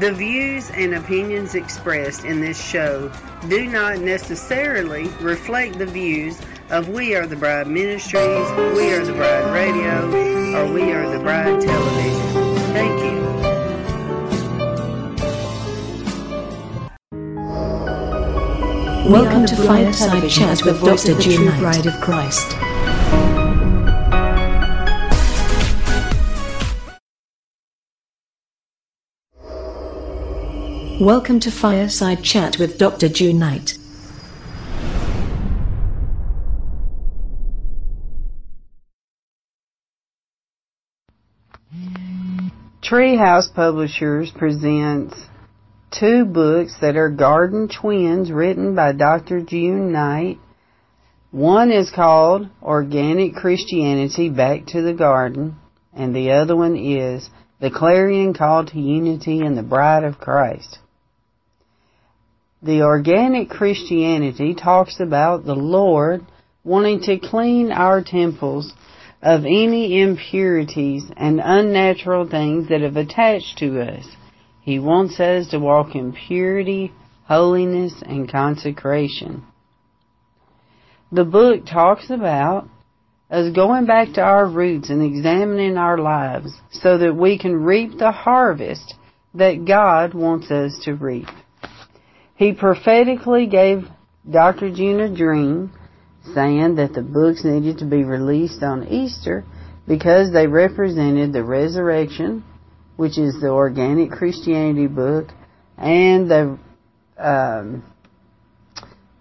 The views and opinions expressed in this show do not necessarily reflect the views of We Are the Bride Ministries, We Are the Bride Radio, or We Are the Bride Television. Thank you. Welcome to Fireside Chat with Dr. June Bride of Christ. Welcome to Fireside Chat with Dr. June Knight. Treehouse Publishers presents two books that are garden twins written by Dr. June Knight. One is called Organic Christianity Back to the Garden, and the other one is The Clarion Call to Unity in the Bride of Christ. The organic Christianity talks about the Lord wanting to clean our temples of any impurities and unnatural things that have attached to us. He wants us to walk in purity, holiness, and consecration. The book talks about us going back to our roots and examining our lives so that we can reap the harvest that God wants us to reap. He prophetically gave Dr. June a dream saying that the books needed to be released on Easter because they represented the resurrection, which is the organic Christianity book, and the um,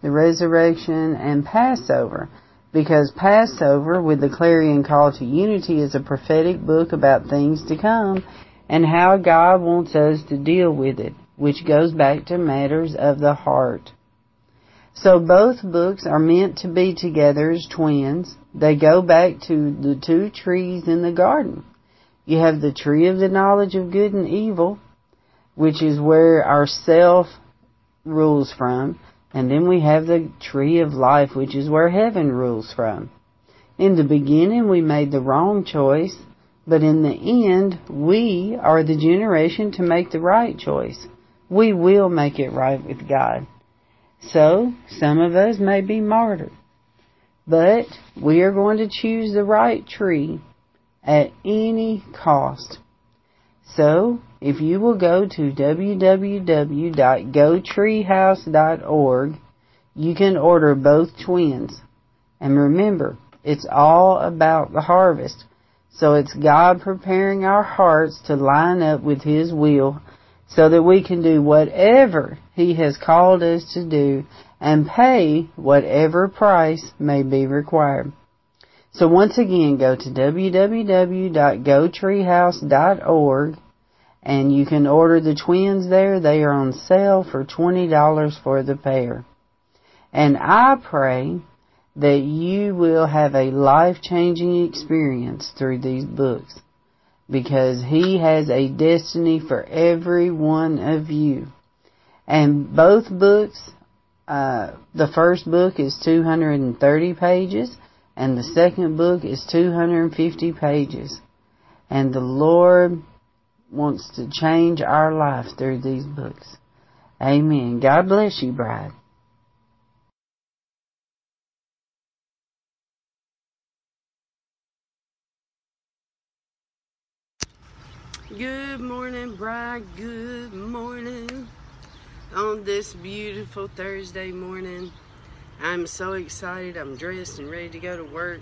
the resurrection and Passover. Because Passover, with the clarion call to unity, is a prophetic book about things to come and how God wants us to deal with it which goes back to matters of the heart. So both books are meant to be together as twins. They go back to the two trees in the garden. You have the tree of the knowledge of good and evil, which is where our self rules from, and then we have the tree of life, which is where heaven rules from. In the beginning, we made the wrong choice, but in the end, we are the generation to make the right choice we will make it right with God. So, some of us may be martyred, but we are going to choose the right tree at any cost. So, if you will go to www.gotreehouse.org, you can order both twins. And remember, it's all about the harvest. So it's God preparing our hearts to line up with His will so that we can do whatever He has called us to do and pay whatever price may be required. So once again, go to www.gotreehouse.org and you can order the twins there. They are on sale for $20 for the pair. And I pray that you will have a life-changing experience through these books because He has a destiny for every one of you. And both books uh, the first book is 230 pages, and the second book is 250 pages. And the Lord wants to change our life through these books. Amen. God bless you, bride. Good morning, bride. Good morning. On this beautiful Thursday morning, I'm so excited. I'm dressed and ready to go to work.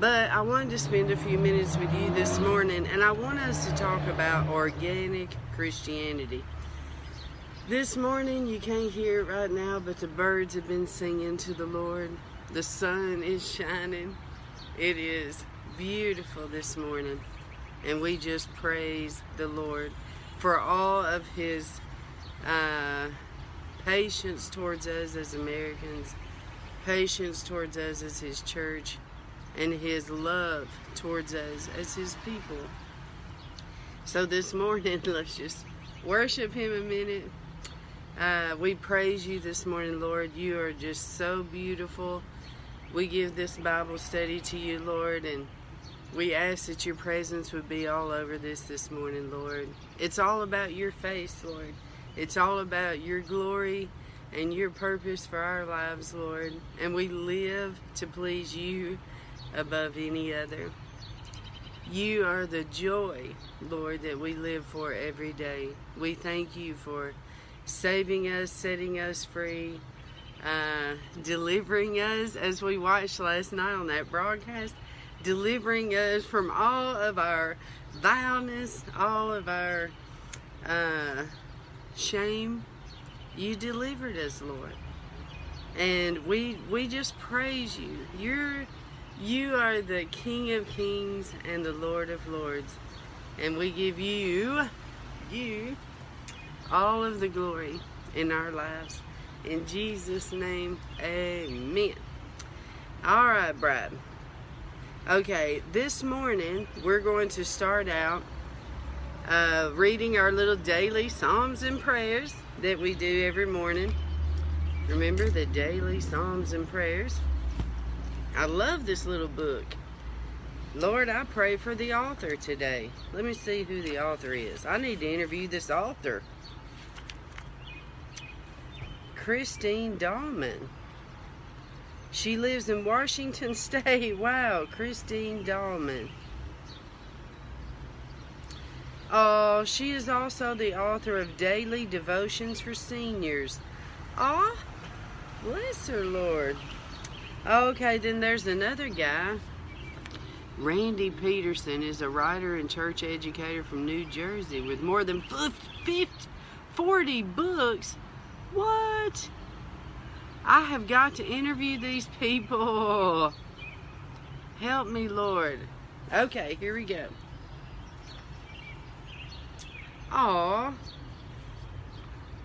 But I wanted to spend a few minutes with you this morning, and I want us to talk about organic Christianity. This morning, you can't hear it right now, but the birds have been singing to the Lord. The sun is shining. It is beautiful this morning and we just praise the Lord for all of His uh, patience towards us as Americans, patience towards us as His church, and His love towards us as His people. So this morning, let's just worship Him a minute. Uh, we praise you this morning, Lord. You are just so beautiful. We give this Bible study to you, Lord, and we ask that your presence would be all over this this morning, Lord. It's all about your face, Lord. It's all about your glory and your purpose for our lives, Lord. And we live to please you above any other. You are the joy, Lord, that we live for every day. We thank you for saving us, setting us free, uh, delivering us as we watched last night on that broadcast delivering us from all of our vileness, all of our uh, shame. You delivered us, Lord. And we we just praise you. You're you are the King of Kings and the Lord of Lords. And we give you you all of the glory in our lives. In Jesus' name, amen. All right, Brad. Okay, this morning we're going to start out uh, reading our little daily Psalms and prayers that we do every morning. Remember the daily Psalms and prayers? I love this little book. Lord, I pray for the author today. Let me see who the author is. I need to interview this author. Christine Dallman. She lives in Washington State. Wow, Christine Dallman. Oh, she is also the author of Daily Devotions for Seniors. Ah, bless her, Lord. Okay, then there's another guy. Randy Petersen is a writer and church educator from New Jersey with more than 50, 40 books. What? I have got to interview these people. Help me, Lord. Okay, here we go. Aw.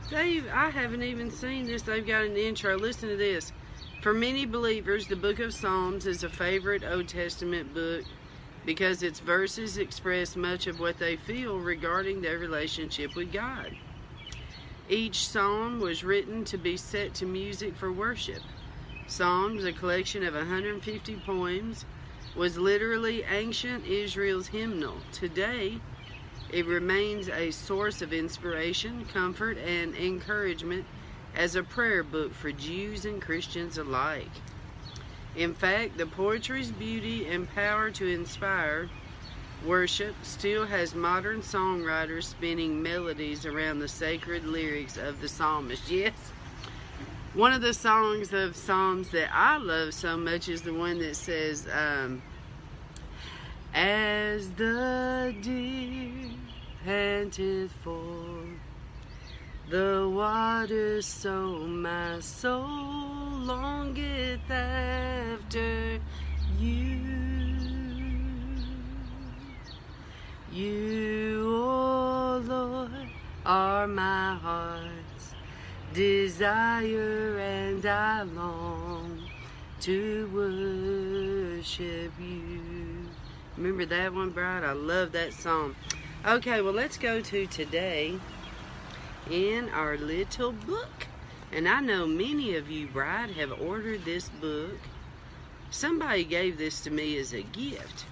Dave, I haven't even seen this. They've got an intro. Listen to this. For many believers, the book of Psalms is a favorite Old Testament book because its verses express much of what they feel regarding their relationship with God. Each psalm was written to be set to music for worship. Psalms, a collection of 150 poems, was literally ancient Israel's hymnal. Today, it remains a source of inspiration, comfort, and encouragement as a prayer book for Jews and Christians alike. In fact, the poetry's beauty and power to inspire worship still has modern songwriters spinning melodies around the sacred lyrics of the psalmist. Yes, one of the songs of Psalms that I love so much is the one that says, um, As the deer panteth for the waters, so my soul longeth after you. You, O oh Lord, are my heart's desire, and I long to worship you. Remember that one, Bride? I love that song. Okay, well, let's go to today in our little book. And I know many of you, bride, have ordered this book. Somebody gave this to me as a gift.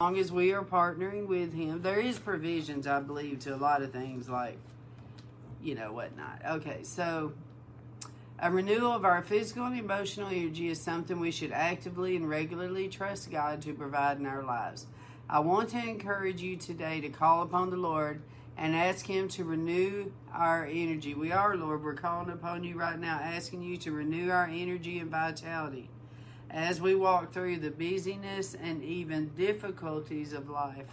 Long as we are partnering with him there is provisions i believe to a lot of things like you know whatnot. Okay so a renewal of our physical and emotional energy is something we should actively and regularly trust god to provide in our lives. I want to encourage you today to call upon the lord and ask him to renew our energy. We are lord we're calling upon you right now asking you to renew our energy and vitality as we walk through the busyness and even difficulties of life.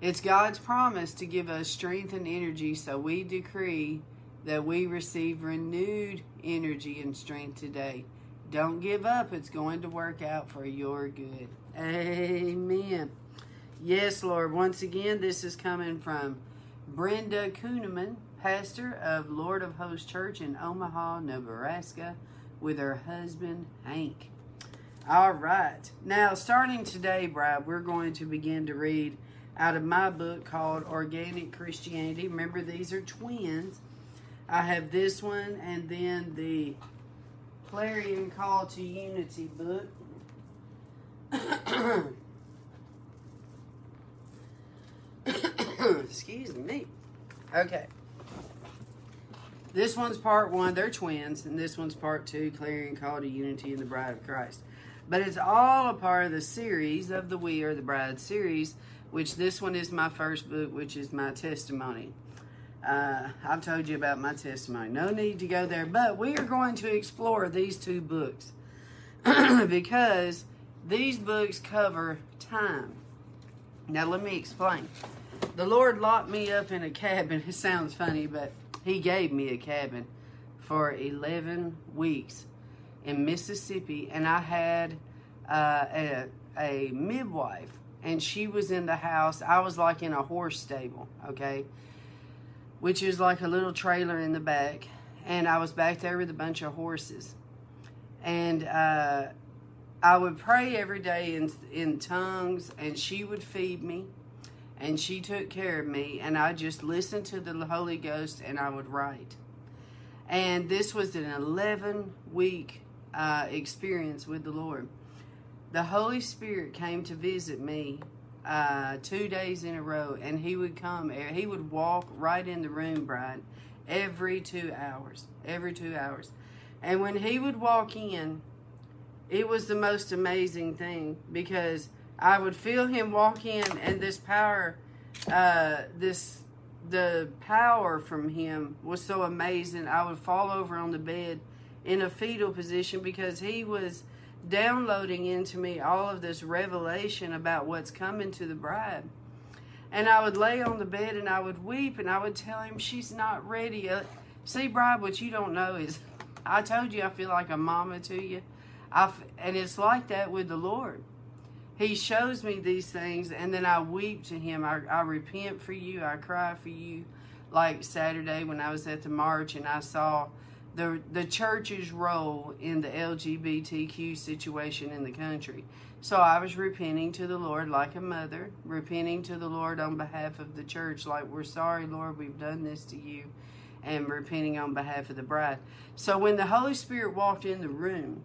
It's God's promise to give us strength and energy, so we decree that we receive renewed energy and strength today. Don't give up, it's going to work out for your good. Amen. Yes, Lord. Once again, this is coming from Brenda Kunneman, pastor of Lord of Hosts Church in Omaha, Nebraska with her husband, Hank. All right. Now, starting today, Bride, we're going to begin to read out of my book called Organic Christianity. Remember, these are twins. I have this one and then the Clarion Call to Unity book. Excuse me. Okay. This one's part one, they're twins, and this one's part two, Clarion Call to Unity in the Bride of Christ. But it's all a part of the series of the We Are the Bride series, which this one is my first book, which is my testimony. Uh, I've told you about my testimony. No need to go there, but we are going to explore these two books because these books cover time. Now, let me explain. The Lord locked me up in a cabin. It sounds funny, but He gave me a cabin for 11 weeks in Mississippi, and I had uh, a, a midwife, and she was in the house. I was like in a horse stable, okay? which is like a little trailer in the back. And I was back there with a bunch of horses. And uh, I would pray every day in, in tongues, and she would feed me, and she took care of me. And I just listened to the Holy Ghost, and I would write. And this was an 11 week uh, experience with the Lord. The Holy Spirit came to visit me uh, two days in a row, and he would come. He would walk right in the room, Brian, every two hours. Every two hours, and when he would walk in, it was the most amazing thing because I would feel him walk in, and this power, uh, this the power from him was so amazing. I would fall over on the bed in a fetal position because he was downloading into me all of this revelation about what's coming to the bride. And I would lay on the bed and I would weep and I would tell him she's not ready. See, bride, what you don't know is I told you I feel like a mama to you. I, and it's like that with the Lord. He shows me these things and then I weep to him. I, I repent for you. I cry for you. Like Saturday when I was at the march and I saw the the church's role in the LGBTQ situation in the country. So I was repenting to the Lord like a mother, repenting to the Lord on behalf of the church, like we're sorry, Lord, we've done this to you, and repenting on behalf of the bride. So when the Holy Spirit walked in the room,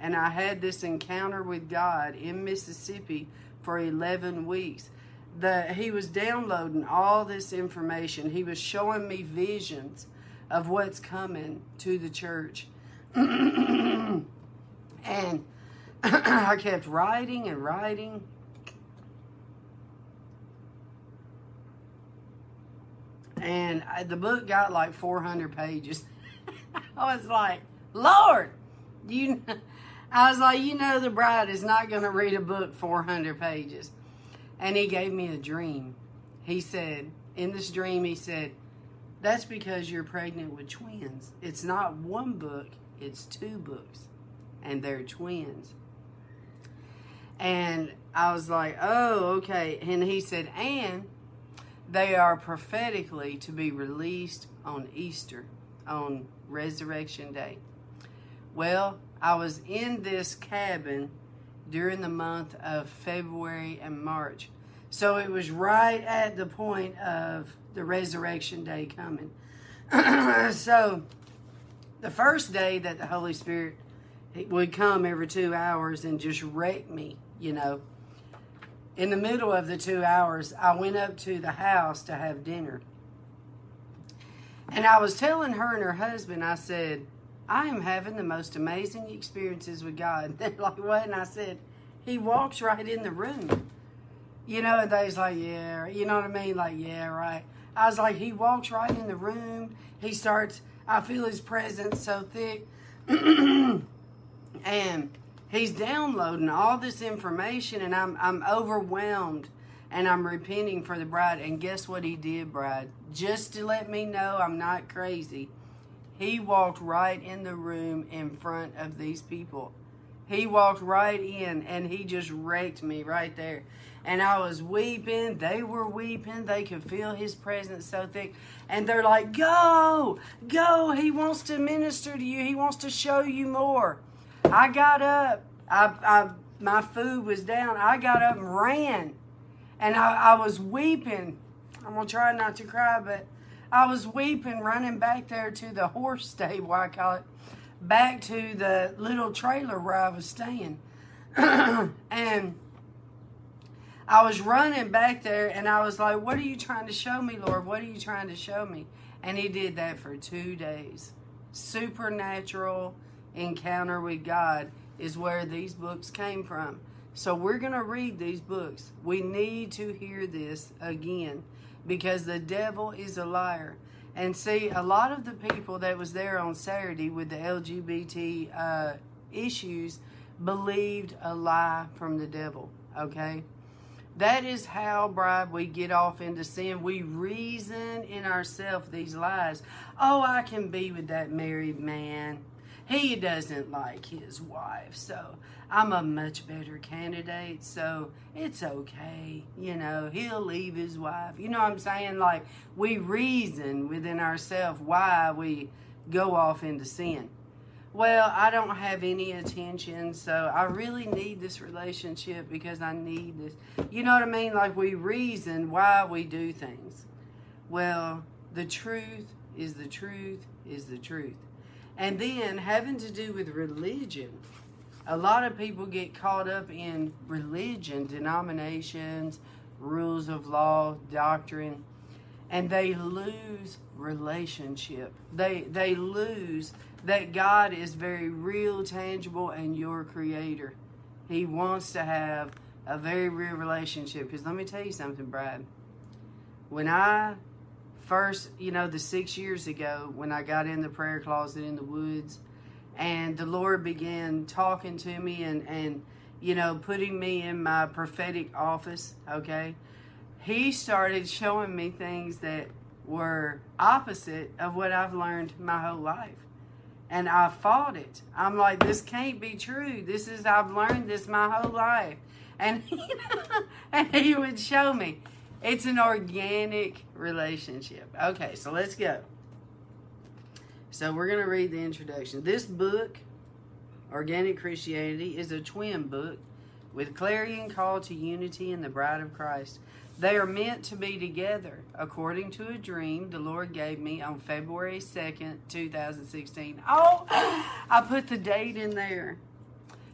and I had this encounter with God in Mississippi for 11 weeks, the, he was downloading all this information. He was showing me visions of what's coming to the church. and I kept writing and writing. And I, the book got like 400 pages. I was like, Lord, you. I was like, you know, the bride is not going to read a book 400 pages. And he gave me a dream. He said, in this dream, he said, that's because you're pregnant with twins. It's not one book, it's two books, and they're twins. And I was like, oh, okay. And he said, and they are prophetically to be released on Easter, on Resurrection Day. Well, I was in this cabin during the month of February and March. So it was right at the point of the resurrection day coming. so the first day that the Holy Spirit would come every two hours and just wreck me, you know. In the middle of the two hours, I went up to the house to have dinner. And I was telling her and her husband, I said, I am having the most amazing experiences with God. They're like, what? And I said, He walks right in the room. You know, and they's like, yeah, you know what I mean? Like, yeah, right. I was like, he walks right in the room. He starts, I feel his presence so thick. and he's downloading all this information, and I'm, I'm overwhelmed and I'm repenting for the bride. And guess what he did, bride? Just to let me know I'm not crazy, he walked right in the room in front of these people. He walked right in and he just wrecked me right there and I was weeping. They were weeping. They could feel his presence so thick. And they're like, Go, go. He wants to minister to you, he wants to show you more. I got up. I, I my food was down. I got up and ran. And I, I was weeping. I'm going to try not to cry, but I was weeping, running back there to the horse stable, I call it, back to the little trailer where I was staying. and I was running back there and I was like, What are you trying to show me, Lord? What are you trying to show me? And he did that for two days. Supernatural encounter with God is where these books came from. So we're going to read these books. We need to hear this again because the devil is a liar. And see, a lot of the people that was there on Saturday with the LGBT uh, issues believed a lie from the devil, okay? That is how, bride, we get off into sin. We reason in ourselves these lies. Oh, I can be with that married man. He doesn't like his wife, so I'm a much better candidate, so it's okay. You know, he'll leave his wife. You know what I'm saying? Like, we reason within ourselves why we go off into sin well, I don't have any attention, so I really need this relationship because I need this. You know what I mean? Like we reason why we do things. Well, the truth is the truth is the truth. And then having to do with religion, a lot of people get caught up in religion, denominations, rules of law, doctrine, and they lose relationship. They they lose that God is very real, tangible, and your creator. He wants to have a very real relationship. Because let me tell you something, Brad. When I first, you know, the six years ago, when I got in the prayer closet in the woods, and the Lord began talking to me and, and you know, putting me in my prophetic office, okay, He started showing me things that were opposite of what I've learned my whole life and I fought it. I'm like, this can't be true. This is I've learned this my whole life, and and he would show me. It's an organic relationship. Okay, so let's go. So we're gonna read the introduction. This book, Organic Christianity, is a twin book with clarion call to unity in the bride of Christ. They are meant to be together, according to a dream the Lord gave me on February 2nd, 2016. Oh, I put the date in there.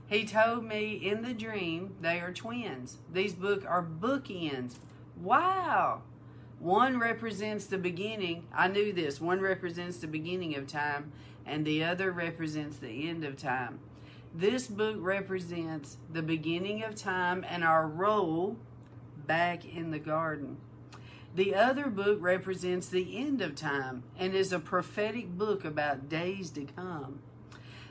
He told me in the dream they are twins. These books are bookends. Wow. One represents the beginning. I knew this. One represents the beginning of time, and the other represents the end of time. This book represents the beginning of time and our role back in the garden. The other book represents the end of time and is a prophetic book about days to come.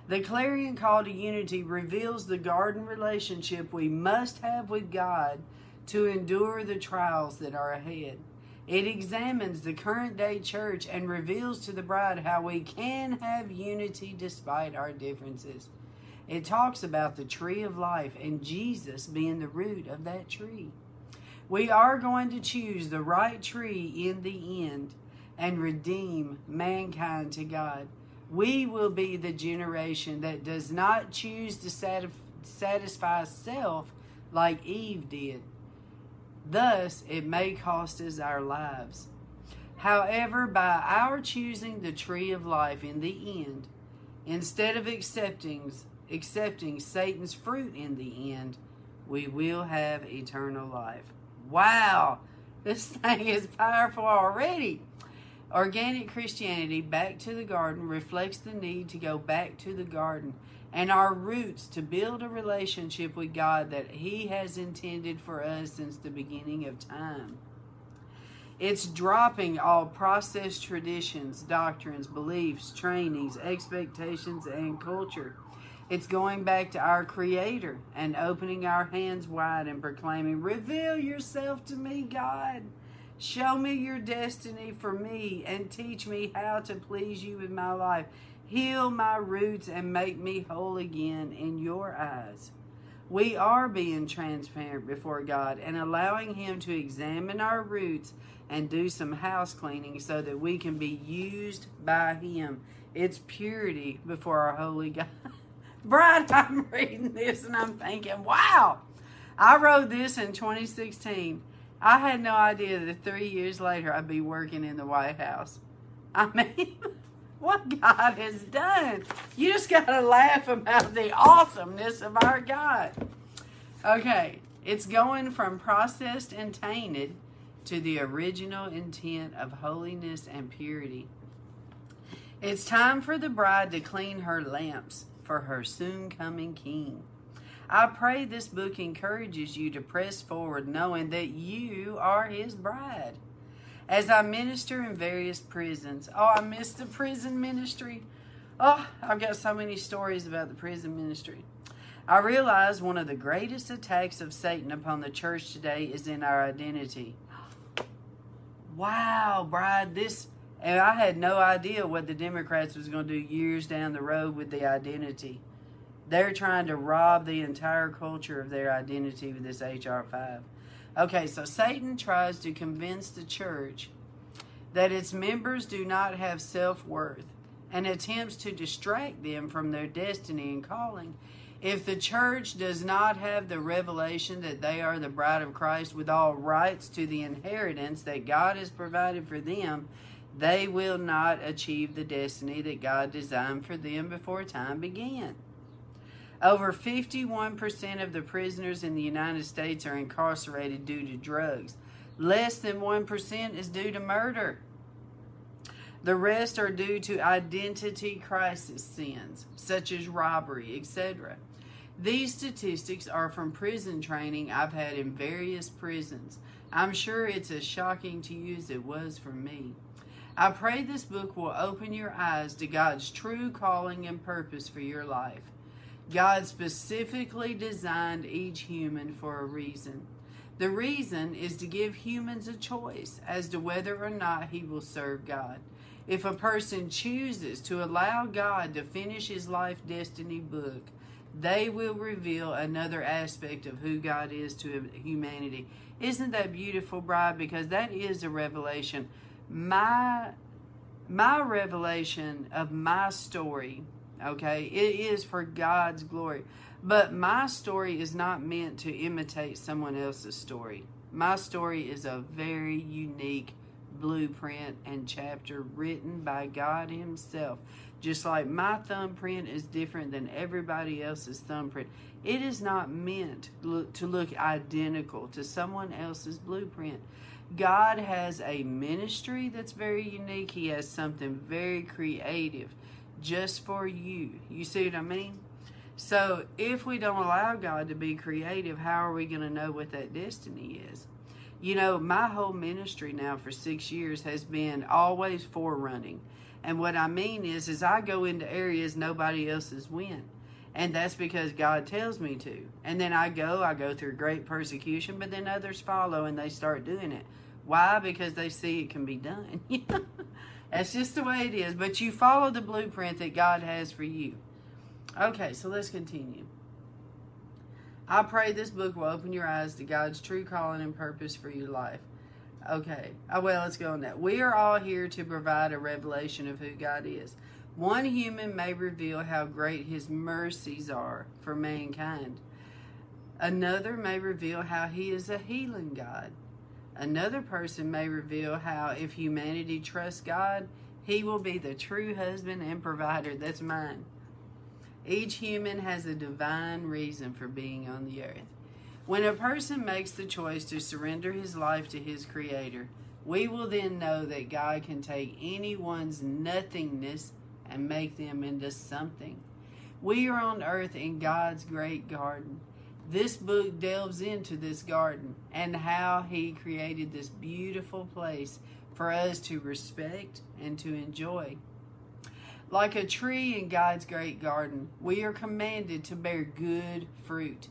The clarion call to unity reveals the garden relationship we must have with God to endure the trials that are ahead. It examines the current day church and reveals to the bride how we can have unity despite our differences. It talks about the tree of life and Jesus being the root of that tree. We are going to choose the right tree in the end and redeem mankind to God. We will be the generation that does not choose to satisfy self like Eve did. Thus, it may cost us our lives. However, by our choosing the tree of life in the end, instead of accepting, accepting Satan's fruit in the end, we will have eternal life. Wow, this thing is powerful already. Organic Christianity, back to the garden, reflects the need to go back to the garden and our roots to build a relationship with God that He has intended for us since the beginning of time. It's dropping all processed traditions, doctrines, beliefs, trainings, expectations, and culture it's going back to our Creator and opening our hands wide and proclaiming, Reveal yourself to me, God. Show me your destiny for me and teach me how to please you in my life. Heal my roots and make me whole again in your eyes. We are being transparent before God and allowing Him to examine our roots and do some house cleaning so that we can be used by Him. It's purity before our holy God. Brad, I'm reading this and I'm thinking, wow, I wrote this in 2016. I had no idea that three years later I'd be working in the White House. I mean, what God has done. You just got to laugh about the awesomeness of our God. Okay, it's going from processed and tainted to the original intent of holiness and purity. It's time for the bride to clean her lamps for her soon coming king. I pray this book encourages you to press forward knowing that you are his bride. As I minister in various prisons, oh, I miss the prison ministry. Oh, I've got so many stories about the prison ministry. I realize one of the greatest attacks of Satan upon the church today is in our identity. Wow, bride, this and I had no idea what the Democrats was going to do years down the road with the identity. They're trying to rob the entire culture of their identity with this HR 5. Okay, so Satan tries to convince the church that its members do not have self worth and attempts to distract them from their destiny and calling. If the church does not have the revelation that they are the bride of Christ with all rights to the inheritance that God has provided for them, they will not achieve the destiny that God designed for them before time began. Over 51% of the prisoners in the United States are incarcerated due to drugs. Less than 1% is due to murder. The rest are due to identity crisis sins, such as robbery, etc. These statistics are from prison training I've had in various prisons. I'm sure it's as shocking to you as it was for me. I pray this book will open your eyes to God's true calling and purpose for your life. God specifically designed each human for a reason. The reason is to give humans a choice as to whether or not he will serve God. If a person chooses to allow God to finish his life destiny book, they will reveal another aspect of who God is to humanity. Isn't that beautiful, bride? Because that is a revelation. My my revelation of my story okay? It is for God's glory. But my story is not meant to imitate someone else's story. My story is a very unique blueprint and chapter written by God Himself. Just like my thumbprint is different than everybody else's thumbprint, it is not meant to look identical to someone else's blueprint. God has a ministry that's very unique. He has something very creative just for you. You see what I mean? So if we don't allow God to be creative, how are we going to know what that destiny is? You know, my whole ministry now for six years has been always forerunning. And what I mean is, is I go into areas nobody else has went. And that's because God tells me to. And then I go, I go through great persecution, but then others follow and they start doing it. Why? Because they see it can be done. That's just the way it is. But you follow the blueprint that God has for you. Okay, so let's continue. I pray this book will open your eyes to God's true calling and purpose for your life. Okay, oh, well, let's go on that. We are all here to provide a revelation of who God is. One human may reveal how great his mercies are for mankind. Another may reveal how he is a healing God. Another person may reveal how, if humanity trusts God, He will be the true husband and provider. That's mine. Each human has a divine reason for being on the earth. When a person makes the choice to surrender his life to his Creator, we will then know that God can take anyone's nothingness and make them into something. We are on earth in God's great garden. This book delves into this garden and how he created this beautiful place for us to respect and to enjoy. Like a tree in God's great garden, we are commanded to bear good fruit.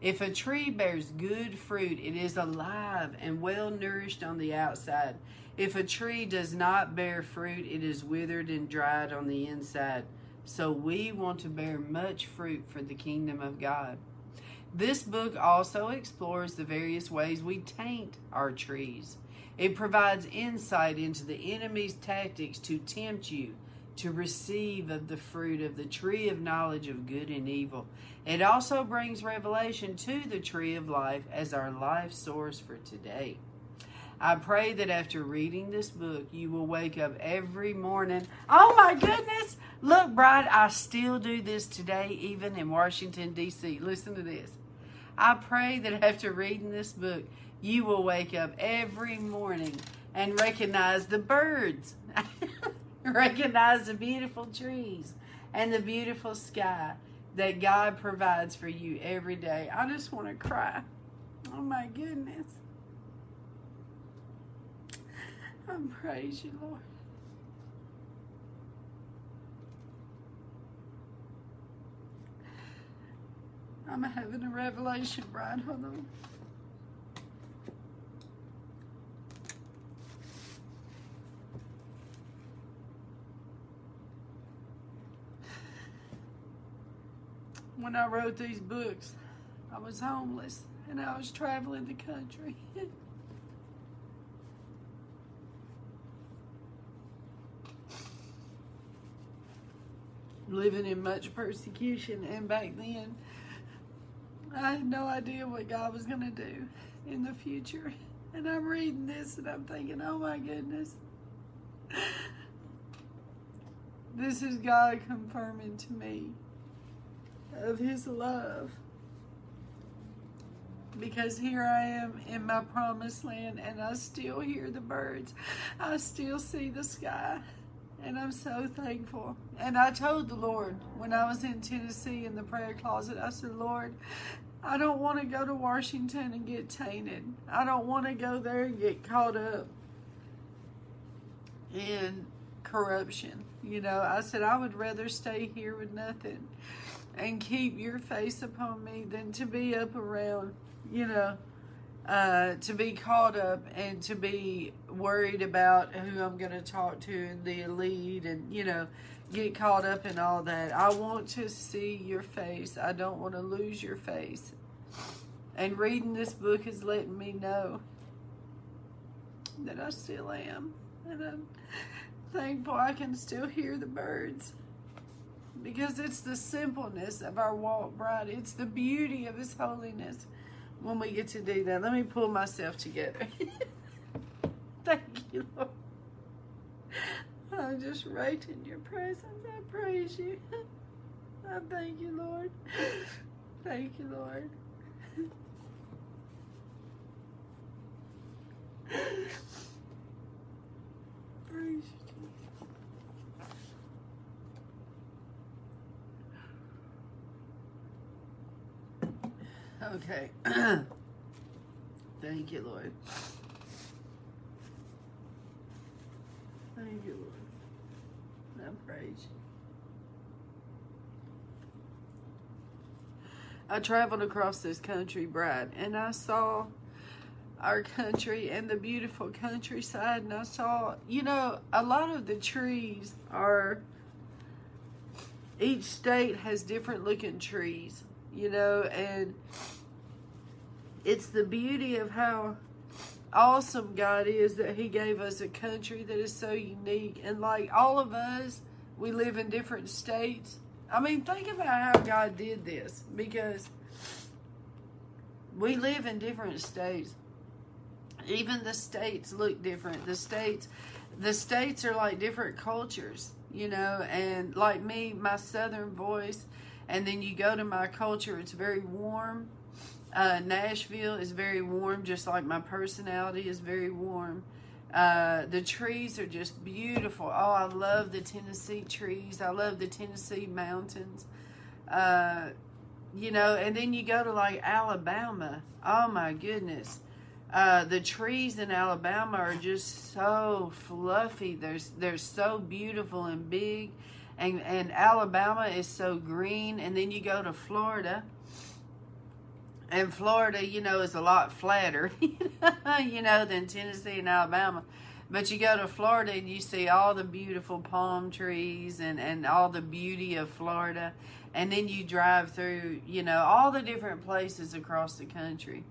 If a tree bears good fruit, it is alive and well nourished on the outside. If a tree does not bear fruit, it is withered and dried on the inside. So we want to bear much fruit for the kingdom of God. This book also explores the various ways we taint our trees. It provides insight into the enemy's tactics to tempt you to receive of the fruit of the tree of knowledge of good and evil. It also brings revelation to the tree of life as our life source for today. I pray that after reading this book, you will wake up every morning. Oh my goodness! Look, Bride, I still do this today, even in Washington, D.C. Listen to this. I pray that after reading this book, you will wake up every morning and recognize the birds, recognize the beautiful trees, and the beautiful sky that God provides for you every day. I just want to cry. Oh my goodness. I praise you, Lord. I'm having a revelation, Brian. Hold. When I wrote these books, I was homeless and I was traveling the country. Living in much persecution, and back then, I had no idea what God was going to do in the future. And I'm reading this and I'm thinking, oh my goodness. This is God confirming to me of His love. Because here I am in my promised land and I still hear the birds. I still see the sky. And I'm so thankful. And I told the Lord when I was in Tennessee in the prayer closet, I said, Lord, I don't want to go to Washington and get tainted. I don't want to go there and get caught up in corruption. You know, I said, I would rather stay here with nothing and keep your face upon me than to be up around, you know, uh, to be caught up and to be worried about who I'm going to talk to and the elite and, you know, get caught up in all that. I want to see your face. I don't want to lose your face. And reading this book is letting me know that I still am. And I'm thankful I can still hear the birds. Because it's the simpleness of our walk, bride. It's the beauty of His holiness when we get to do that. Let me pull myself together. Thank you, Lord. I'm just right in your presence. I praise you. I thank you, Lord. Thank you, Lord. Praise you, Okay. Thank you, Lord. Thank you, Lord. I praise you. I traveled across this country, Brad, and I saw our country and the beautiful countryside, and I saw, you know, a lot of the trees are, each state has different looking trees, you know, and it's the beauty of how awesome God is that He gave us a country that is so unique. And like all of us, we live in different states. I mean, think about how God did this because we live in different states. Even the states look different. The states, the states are like different cultures, you know. And like me, my southern voice, and then you go to my culture, it's very warm uh, Nashville is very warm, just like my personality is very warm. Uh, the trees are just beautiful. Oh, I love the Tennessee trees. I love the Tennessee mountains. Uh, you know, and then you go to like Alabama. Oh my goodness. Uh, the trees in Alabama are just so fluffy. They're, they're so beautiful and big. And, and Alabama is so green. And then you go to Florida and Florida, you know, is a lot flatter, you know, than Tennessee and Alabama. But you go to Florida and you see all the beautiful palm trees and, and all the beauty of Florida. And then you drive through, you know, all the different places across the country.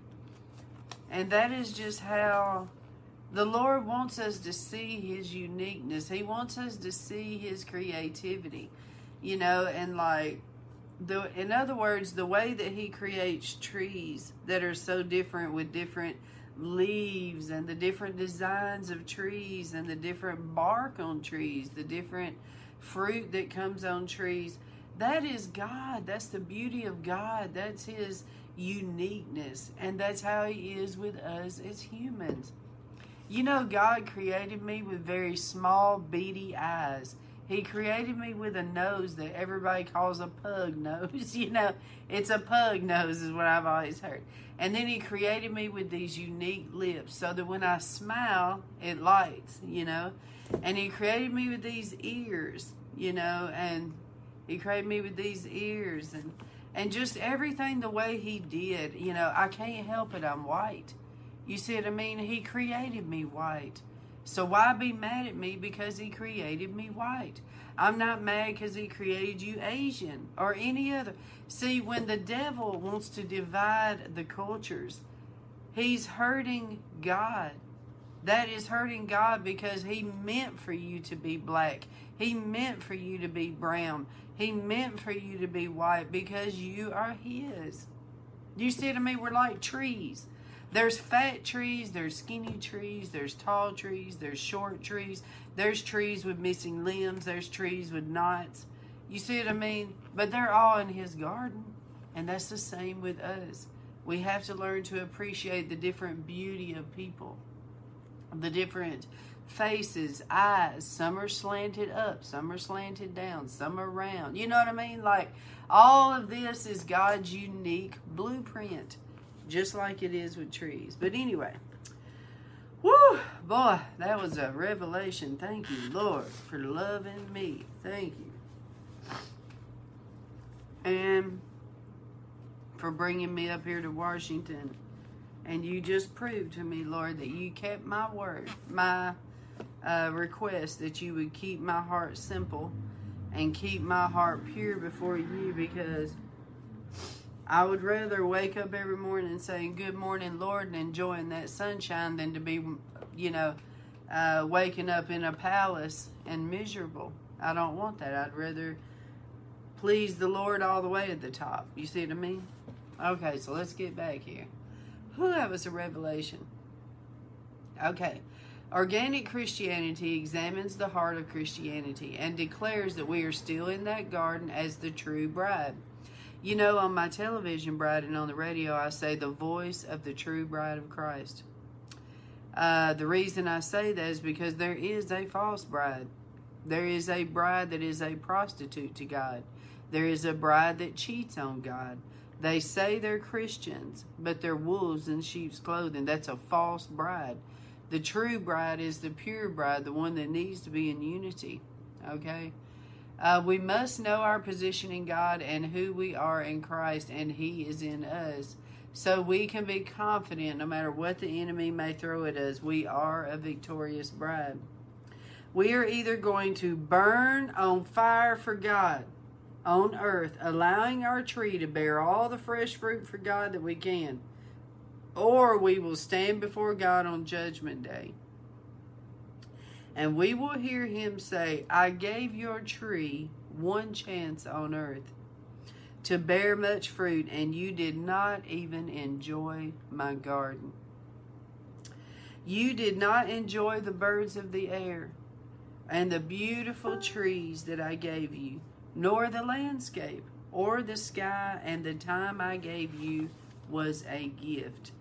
And that is just how the Lord wants us to see His uniqueness. He wants us to see His creativity, you know, and like the in other words, the way that he creates trees that are so different with different leaves and the different designs of trees and the different bark on trees, the different fruit that comes on trees. That is God. That's the beauty of God. That's his uniqueness. And that's how he is with us as humans. You know, God created me with very small, beady eyes. He created me with a nose that everybody calls a pug nose. You know, it's a pug nose, is what I've always heard. And then He created me with these unique lips so that when I smile, it lights, you know. And He created me with these ears, you know, and He created me with these ears and and just everything the way He did, you know, I can't help it. I'm white. You see what I mean? He created me white. So why be mad at me because he created me white? I'm not mad because he created you Asian or any other. See, when the devil wants to divide the cultures, he's hurting God. That is hurting God because he meant for you to be black. He meant for you to be brown. He meant for you to be white because you are his. You see to me, we're like trees. There's fat trees, there's skinny trees, there's tall trees, there's short trees, there's trees with missing limbs, there's trees with knots. You see what I mean? But they're all in his garden. And that's the same with us. We have to learn to appreciate the different beauty of people, the different faces, eyes. Some are slanted up, some are slanted down, some are round. You know what I mean? Like all of this is God's unique blueprint just like it is with trees. But anyway, whoo, boy, that was a revelation. Thank you, Lord, for loving me. Thank you. And for bringing me up here to Washington. And you just proved to me, Lord, that you kept my word, my uh, request that you would keep my heart simple and keep my heart pure before you because I would rather wake up every morning saying, Good morning, Lord, and enjoying that sunshine than to be, you know, uh, waking up in a palace and miserable. I don't want that. I'd rather please the Lord all the way at the top. You see what I mean? Okay, so let's get back here. Who that was a revelation. Okay. Organic Christianity examines the heart of Christianity and declares that we are still in that garden as the true bride. You know, on my television bride and on the radio, I say the voice of the true bride of Christ. Uh, the reason I say that is because there is a false bride. There is a bride that is a prostitute to God. There is a bride that cheats on God. They say they're Christians, but they're wolves in sheep's clothing. That's a false bride. The true bride is the pure bride, the one that needs to be in unity. Okay? Uh, we must know our position in God and who we are in Christ, and He is in us. So we can be confident no matter what the enemy may throw at us, we are a victorious bride. We are either going to burn on fire for God on earth, allowing our tree to bear all the fresh fruit for God that we can, or we will stand before God on Judgment Day and we will hear him say, I gave your tree one chance on earth to bear much fruit, and you did not even enjoy my garden. You did not enjoy the birds of the air and the beautiful trees that I gave you, nor the landscape or the sky, and the time I gave you was a gift.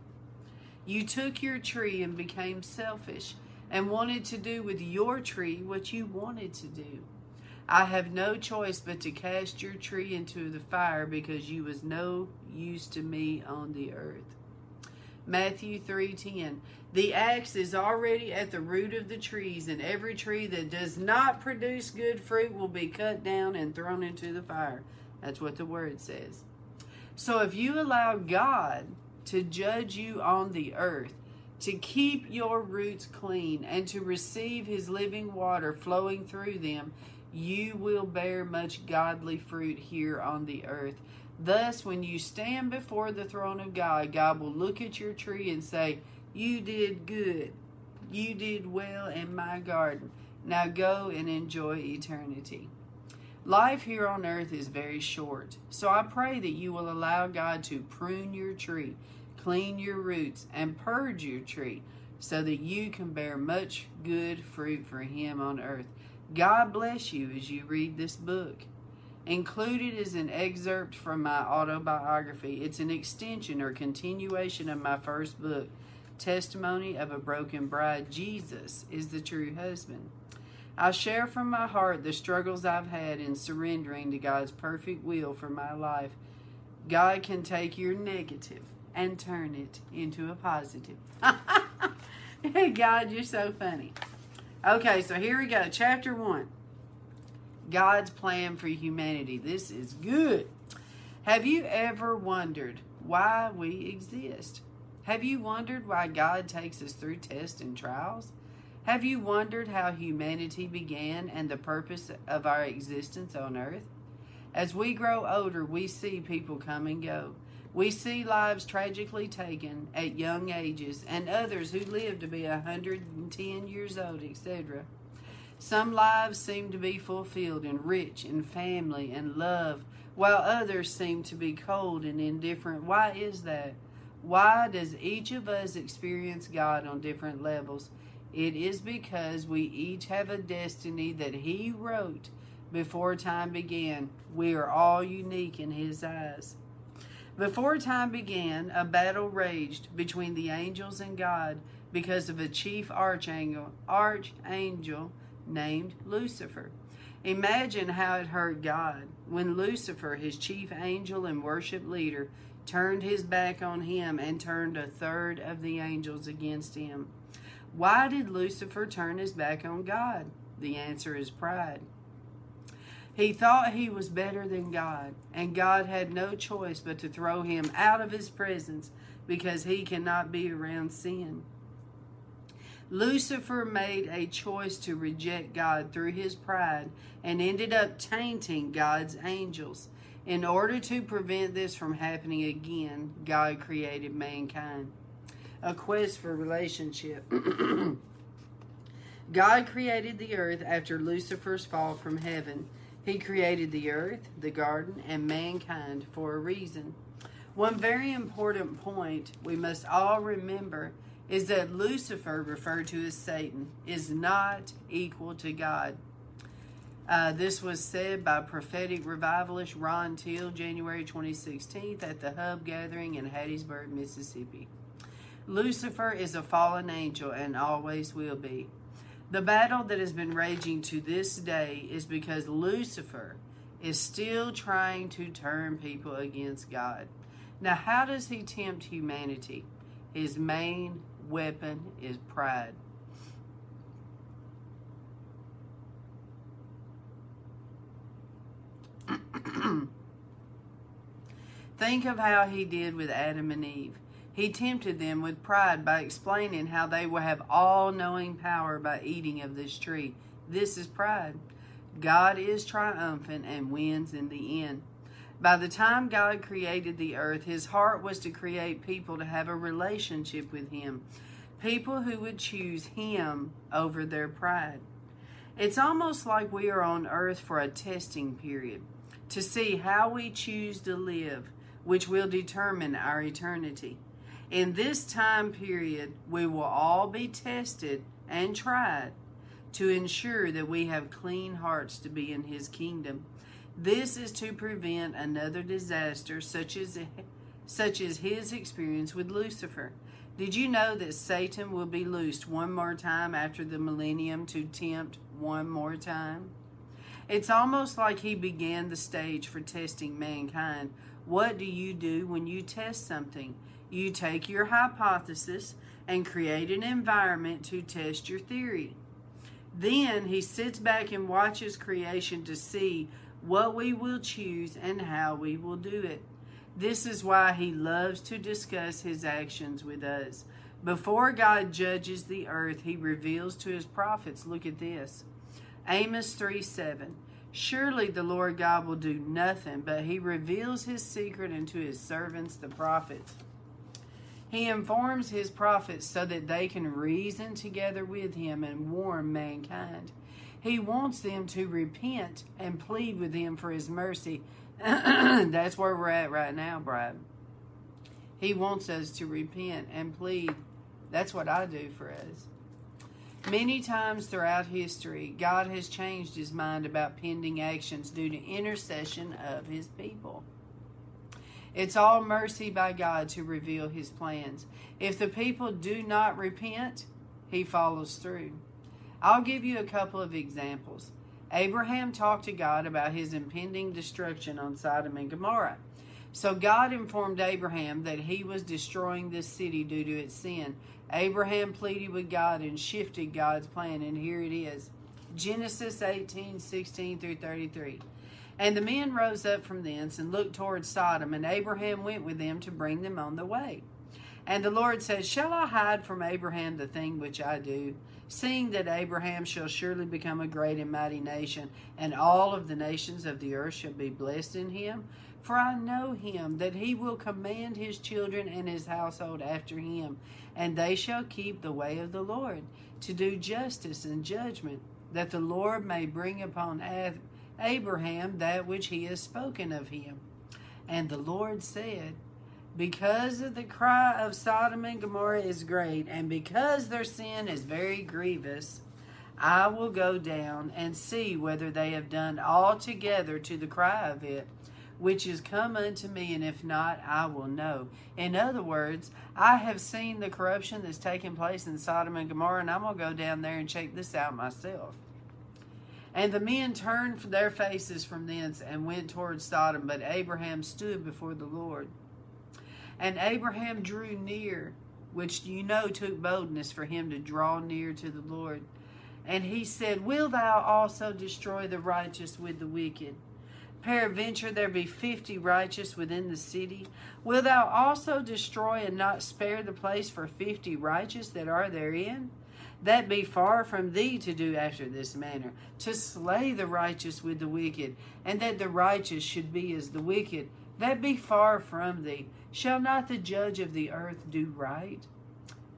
You took your tree and became selfish and wanted to do with your tree what you wanted to do. I have no choice but to cast your tree into the fire because you was no use to me on the earth. Matthew 3:10 The axe is already at the root of the trees and every tree that does not produce good fruit will be cut down and thrown into the fire. That's what the word says. So if you allow God to judge you on the earth, to keep your roots clean and to receive his living water flowing through them, you will bear much godly fruit here on the earth. Thus, when you stand before the throne of God, God will look at your tree and say, You did good. You did well in my garden. Now go and enjoy eternity. Life here on earth is very short, so I pray that you will allow God to prune your tree clean your roots, and purge your tree, so that you can bear much good fruit for Him on earth. God bless you as you read this book. Included is an excerpt from my autobiography. It's an extension or continuation of my first book, Testimony of a Broken Bride. Jesus is the true husband. I'll share from my heart the struggles I've had in surrendering to God's perfect will for my life. God can take your negative and turn it into a positive. hey, God, you're so funny. Okay, so here we go. Chapter 1 God's plan for humanity. This is good. Have you ever wondered why we exist? Have you wondered why God takes us through tests and trials? Have you wondered how humanity began and the purpose of our existence on earth? As we grow older, we see people come and go. We see lives tragically taken at young ages and others who live to be 110 years old, etc. Some lives seem to be fulfilled and rich in family and love, while others seem to be cold and indifferent. Why is that? Why does each of us experience God on different levels? It is because we each have a destiny that He wrote before time began. We are all unique in His eyes. Before time began, a battle raged between the angels and God because of a chief archangel, archangel named Lucifer. Imagine how it hurt God when Lucifer, his chief angel and worship leader, turned his back on him and turned a third of the angels against him. Why did Lucifer turn his back on God? The answer is pride. He thought he was better than God, and God had no choice but to throw him out of his presence because he cannot be around sin. Lucifer made a choice to reject God through his pride and ended up tainting God's angels. In order to prevent this from happening again, God created mankind a quest for relationship. God created the earth after Lucifer's fall from heaven. He created the earth, the garden, and mankind for a reason. One very important point we must all remember is that Lucifer, referred to as Satan, is not equal to God. Uh, this was said by prophetic revivalist Ron Till January 2016 at the Hub Gathering in Hattiesburg, Mississippi. Lucifer is a fallen angel and always will be. The battle that has been raging to this day is because Lucifer is still trying to turn people against God. Now, how does he tempt humanity? His main weapon is pride. Think of how he did with Adam and Eve. He tempted them with pride by explaining how they will have all knowing power by eating of this tree. This is pride. God is triumphant and wins in the end. By the time God created the earth, his heart was to create people to have a relationship with him, people who would choose him over their pride. It's almost like we are on earth for a testing period to see how we choose to live, which will determine our eternity. In this time period, we will all be tested and tried to ensure that we have clean hearts to be in His kingdom. This is to prevent another disaster such as such as his experience with Lucifer. Did you know that Satan will be loosed one more time after the millennium to tempt one more time? It's almost like he began the stage for testing mankind. What do you do when you test something? You take your hypothesis and create an environment to test your theory. Then he sits back and watches creation to see what we will choose and how we will do it. This is why he loves to discuss his actions with us. Before God judges the earth, he reveals to his prophets, look at this. Amos 3 7. Surely the Lord God will do nothing, but he reveals his secret unto his servants, the prophets. He informs his prophets so that they can reason together with him and warn mankind. He wants them to repent and plead with him for his mercy. That's where we're at right now, Brad. He wants us to repent and plead. That's what I do for us. Many times throughout history, God has changed his mind about pending actions due to intercession of his people. It's all mercy by God to reveal his plans. If the people do not repent, he follows through. I'll give you a couple of examples. Abraham talked to God about his impending destruction on Sodom and Gomorrah. So God informed Abraham that he was destroying this city due to its sin. Abraham pleaded with God and shifted God's plan, and here it is Genesis 18 16 through 33. And the men rose up from thence and looked toward Sodom, and Abraham went with them to bring them on the way. And the Lord said, Shall I hide from Abraham the thing which I do? Seeing that Abraham shall surely become a great and mighty nation, and all of the nations of the earth shall be blessed in him. For I know him, that he will command his children and his household after him, and they shall keep the way of the Lord, to do justice and judgment, that the Lord may bring upon Abraham that which he has spoken of him. And the Lord said, Because of the cry of Sodom and Gomorrah is great, and because their sin is very grievous, I will go down and see whether they have done altogether to the cry of it, which is come unto me, and if not, I will know. In other words, I have seen the corruption that's taking place in Sodom and Gomorrah, and I'm going to go down there and check this out myself. And the men turned their faces from thence and went toward Sodom, but Abraham stood before the Lord. And Abraham drew near, which you know took boldness for him to draw near to the Lord. And he said, Will thou also destroy the righteous with the wicked? Peradventure there be fifty righteous within the city. Will thou also destroy and not spare the place for fifty righteous that are therein? That be far from thee to do after this manner, to slay the righteous with the wicked, and that the righteous should be as the wicked, that be far from thee. Shall not the judge of the earth do right?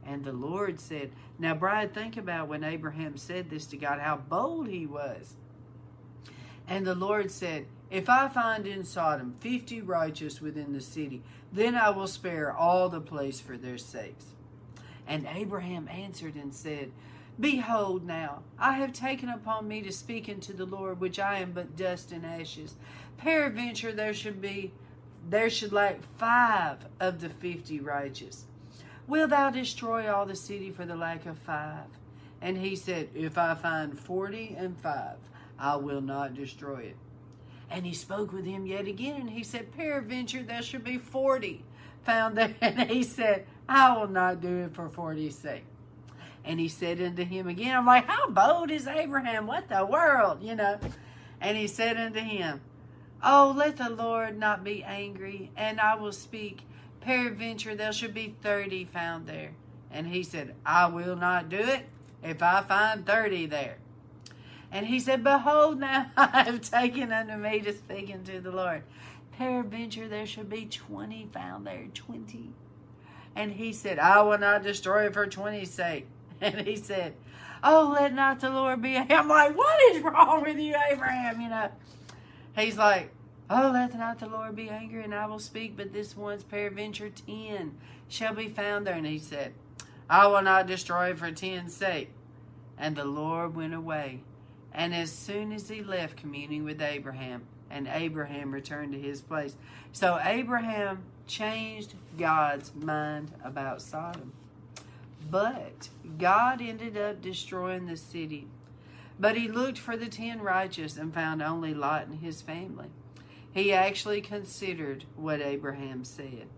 And the Lord said, Now, Bride, think about when Abraham said this to God, how bold he was. And the Lord said, If I find in Sodom fifty righteous within the city, then I will spare all the place for their sakes. And Abraham answered and said, Behold now, I have taken upon me to speak unto the Lord, which I am but dust and ashes. Peradventure there should be there should lack five of the fifty righteous. Will thou destroy all the city for the lack of five? And he said, If I find forty and five, I will not destroy it. And he spoke with him yet again, and he said, Peradventure there should be forty found there. And he said, I will not do it for forty's sake. And he said unto him again, I'm like, how bold is Abraham? What the world, you know? And he said unto him, Oh, let the Lord not be angry, and I will speak. Peradventure there should be thirty found there. And he said, I will not do it if I find thirty there. And he said, Behold, now I have taken unto me to speak unto the Lord. Peradventure there should be twenty found there, twenty. And he said, I will not destroy it for twenty's sake. And he said, Oh, let not the Lord be. I'm like, What is wrong with you, Abraham? You know, he's like, Oh, let not the Lord be angry, and I will speak, but this once peradventure ten shall be found there. And he said, I will not destroy it for ten's sake. And the Lord went away. And as soon as he left communing with Abraham, and Abraham returned to his place. So Abraham changed God's mind about Sodom. But God ended up destroying the city. But he looked for the ten righteous and found only Lot and his family. He actually considered what Abraham said.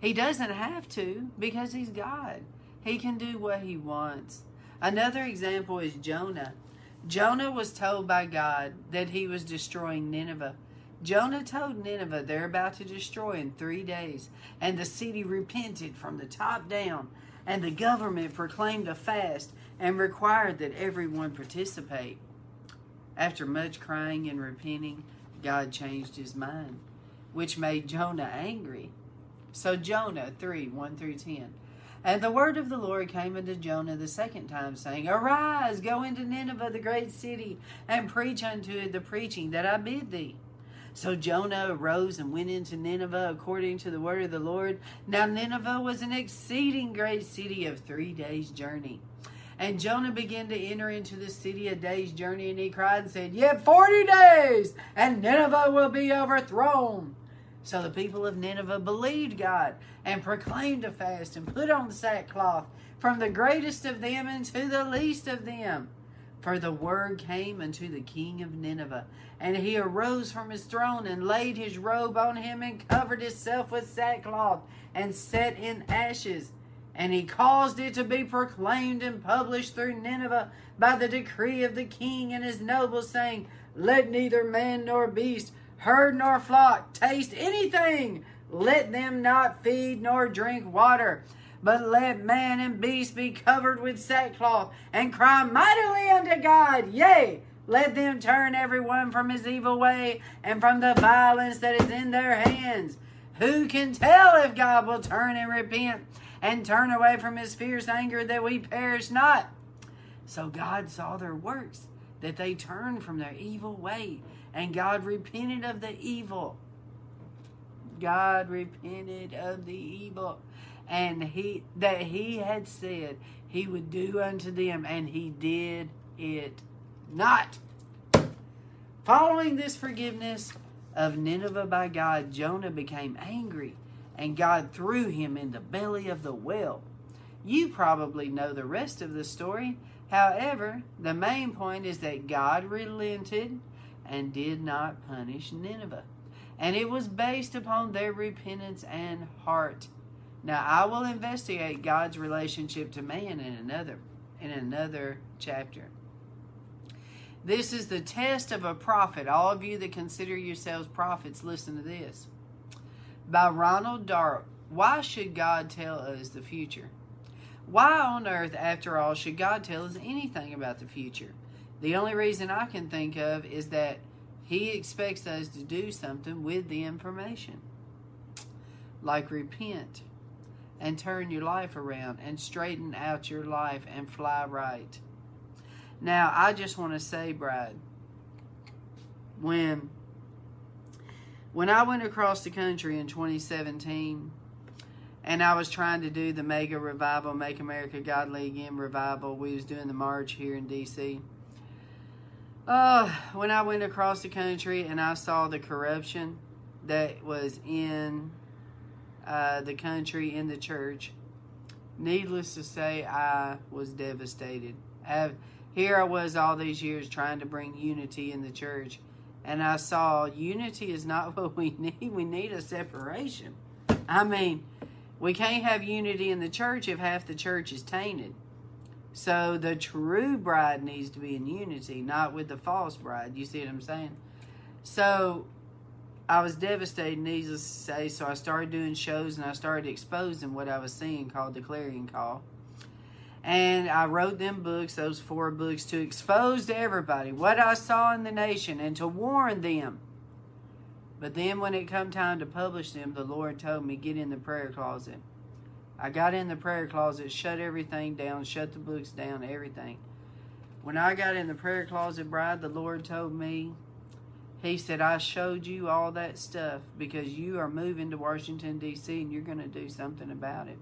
He doesn't have to because he's God. He can do what he wants. Another example is Jonah. Jonah was told by God that he was destroying Nineveh. Jonah told Nineveh they're about to destroy in three days, and the city repented from the top down, and the government proclaimed a fast and required that everyone participate. After much crying and repenting, God changed his mind, which made Jonah angry. So Jonah 3 1 through 10. And the word of the Lord came unto Jonah the second time, saying, Arise, go into Nineveh, the great city, and preach unto it the preaching that I bid thee. So Jonah arose and went into Nineveh according to the word of the Lord. Now Nineveh was an exceeding great city of three days' journey. And Jonah began to enter into the city a day's journey, and he cried and said, Yet forty days, and Nineveh will be overthrown. So the people of Nineveh believed God and proclaimed a fast and put on sackcloth from the greatest of them unto the least of them. For the word came unto the king of Nineveh, and he arose from his throne and laid his robe on him and covered himself with sackcloth and set in ashes. And he caused it to be proclaimed and published through Nineveh by the decree of the king and his nobles, saying, Let neither man nor beast, herd nor flock taste anything. Let them not feed nor drink water but let man and beast be covered with sackcloth, and cry mightily unto God. Yea, let them turn every one from his evil way, and from the violence that is in their hands. Who can tell if God will turn and repent, and turn away from his fierce anger that we perish not? So God saw their works, that they turned from their evil way, and God repented of the evil. God repented of the evil and he that he had said he would do unto them, and he did it not. Following this forgiveness of Nineveh by God, Jonah became angry, and God threw him in the belly of the whale. You probably know the rest of the story. However, the main point is that God relented and did not punish Nineveh. And it was based upon their repentance and heart now I will investigate God's relationship to man in another in another chapter. This is the test of a prophet. All of you that consider yourselves prophets, listen to this. By Ronald Dart. Why should God tell us the future? Why on earth, after all, should God tell us anything about the future? The only reason I can think of is that He expects us to do something with the information, like repent and turn your life around and straighten out your life and fly right. Now, I just want to say, Brad, when when I went across the country in 2017 and I was trying to do the mega revival, Make America Godly Again revival, we was doing the march here in DC. Uh, when I went across the country and I saw the corruption that was in uh, the country and the church. Needless to say, I was devastated. I, here I was all these years trying to bring unity in the church, and I saw unity is not what we need. We need a separation. I mean, we can't have unity in the church if half the church is tainted. So the true bride needs to be in unity, not with the false bride. You see what I'm saying? So I was devastated, needless to say, so I started doing shows and I started exposing what I was seeing called the Clarion Call. And I wrote them books, those four books, to expose to everybody what I saw in the nation and to warn them. But then when it come time to publish them, the Lord told me, get in the prayer closet. I got in the prayer closet, shut everything down, shut the books down, everything. When I got in the prayer closet, bride, the Lord told me, he said, I showed you all that stuff because you are moving to Washington, D.C., and you're going to do something about it.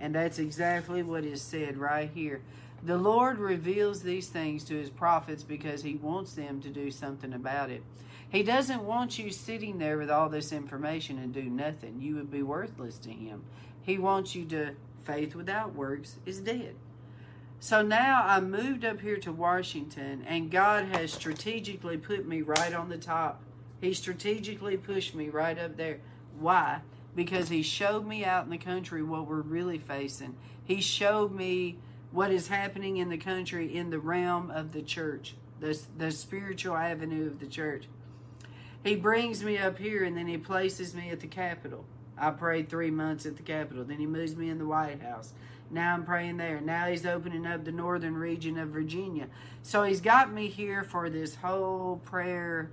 And that's exactly what is said right here. The Lord reveals these things to his prophets because he wants them to do something about it. He doesn't want you sitting there with all this information and do nothing. You would be worthless to him. He wants you to, faith without works is dead. So now I moved up here to Washington, and God has strategically put me right on the top. He strategically pushed me right up there. Why? Because He showed me out in the country what we're really facing. He showed me what is happening in the country in the realm of the church, the, the spiritual avenue of the church. He brings me up here and then He places me at the Capitol. I prayed three months at the Capitol. Then He moves me in the White House. Now I'm praying there. Now he's opening up the northern region of Virginia. So he's got me here for this whole prayer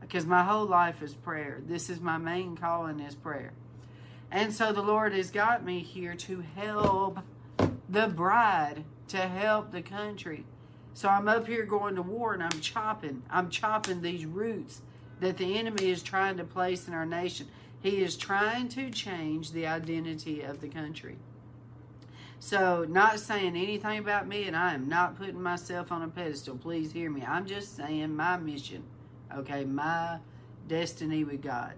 because my whole life is prayer. This is my main calling is prayer. And so the Lord has got me here to help the bride, to help the country. So I'm up here going to war and I'm chopping. I'm chopping these roots that the enemy is trying to place in our nation. He is trying to change the identity of the country. So, not saying anything about me, and I am not putting myself on a pedestal. Please hear me. I'm just saying my mission, okay, my destiny with God.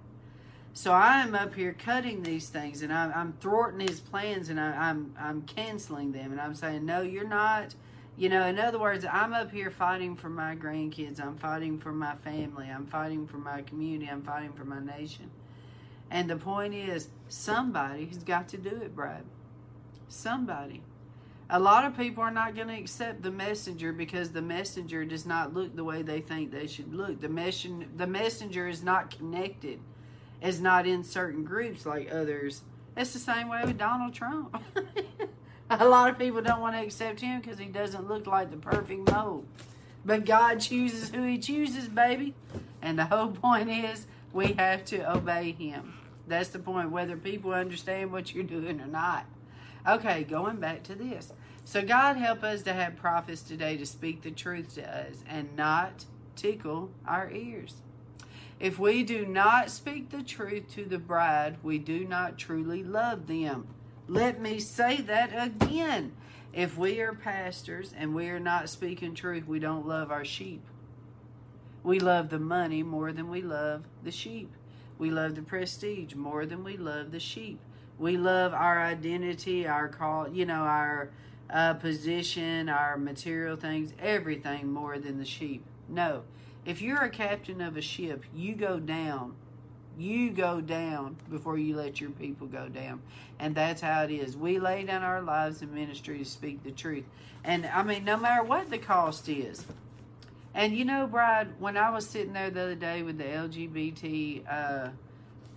So I am up here cutting these things, and I'm, I'm thwarting his plans, and I, I'm I'm canceling them, and I'm saying, no, you're not. You know, in other words, I'm up here fighting for my grandkids. I'm fighting for my family. I'm fighting for my community. I'm fighting for my nation. And the point is, somebody has got to do it, Brad. Somebody. A lot of people are not going to accept the messenger because the messenger does not look the way they think they should look. The, messen- the messenger is not connected, is not in certain groups like others. It's the same way with Donald Trump. a lot of people don't want to accept him because he doesn't look like the perfect mold. But God chooses who he chooses, baby. And the whole point is we have to obey him. That's the point, whether people understand what you're doing or not. Okay, going back to this. So God help us to have prophets today to speak the truth to us and not tickle our ears. If we do not speak the truth to the bride, we do not truly love them. Let me say that again. If we are pastors and we are not speaking truth, we don't love our sheep. We love the money more than we love the sheep. We love the prestige more than we love the sheep. We love our identity, our call, you know, our uh, position, our material things, everything more than the sheep. No. If you're a captain of a ship, you go down you go down before you let your people go down. And that's how it is. We lay down our lives in ministry to speak the truth. And I mean, no matter what the cost is. And you know, Bride, when I was sitting there the other day with the LGBT, uh,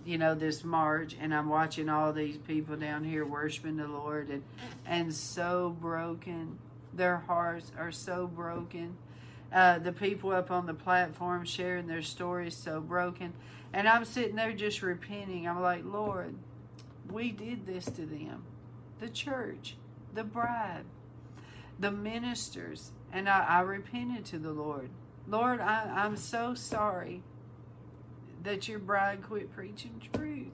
you know, this march, and I'm watching all these people down here worshiping the Lord and, and so broken. Their hearts are so broken. Uh, the people up on the platform sharing their stories so broken. And I'm sitting there just repenting. I'm like, Lord, we did this to them. The church, the bride, the ministers. And I, I repented to the Lord. Lord, I, I'm so sorry that your bride quit preaching truth.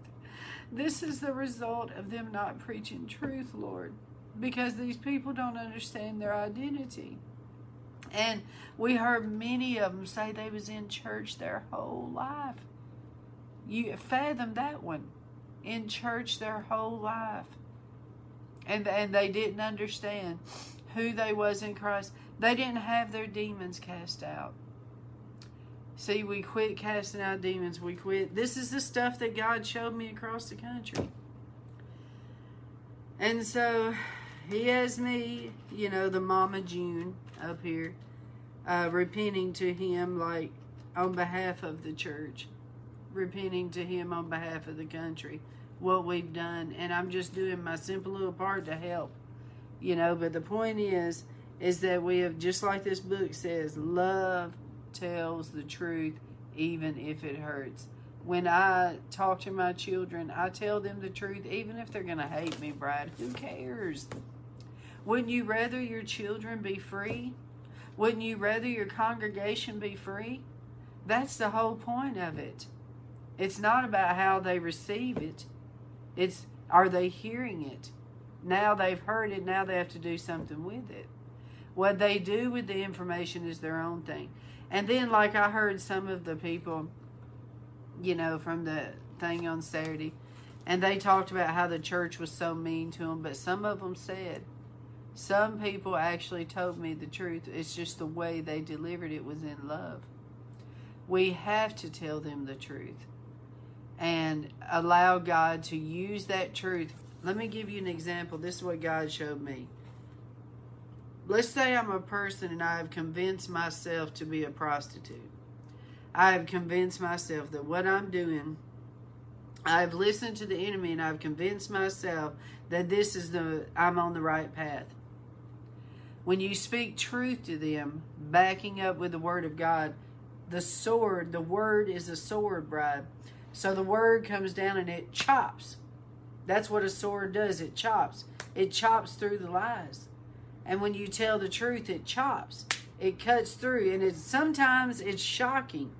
This is the result of them not preaching truth, Lord, because these people don't understand their identity. And we heard many of them say they was in church their whole life. You fathom that one. In church their whole life. And, and they didn't understand who they was in Christ. They didn't have their demons cast out. See, we quit casting out demons. We quit. This is the stuff that God showed me across the country. And so he has me, you know, the Mama June up here, uh, repenting to him like on behalf of the church repenting to him on behalf of the country what we've done. And i'm just doing my simple little part to help you know but the point is is that we have just like this book says love tells the truth even if it hurts. When i talk to my children i tell them the truth even if they're going to hate me brad. Who cares wouldn't you rather your children be free wouldn't you rather your congregation be free that's the whole point of it it's not about how they receive it. It's are they hearing it? Now they've heard it, now they have to do something with it. What they do with the information is their own thing. And then, like I heard some of the people, you know, from the thing on Saturday, and they talked about how the church was so mean to them, but some of them said, some people actually told me the truth. It's just the way they delivered it was in love. We have to tell them the truth and allow God to use that truth. Let me give you an example. This is what God showed me. Let's say I'm a person and I have convinced myself to be a prostitute. I have convinced myself that what I'm doing, I've listened to the enemy and I've convinced myself that this is the I'm on the right path. When you speak truth to them, backing up with the word of God, the sword, the word is a sword, bride. So the word comes down and it chops. That's what a sword does. It chops. It chops through the lies. And when you tell the truth, it chops. It cuts through. And it's sometimes it's shocking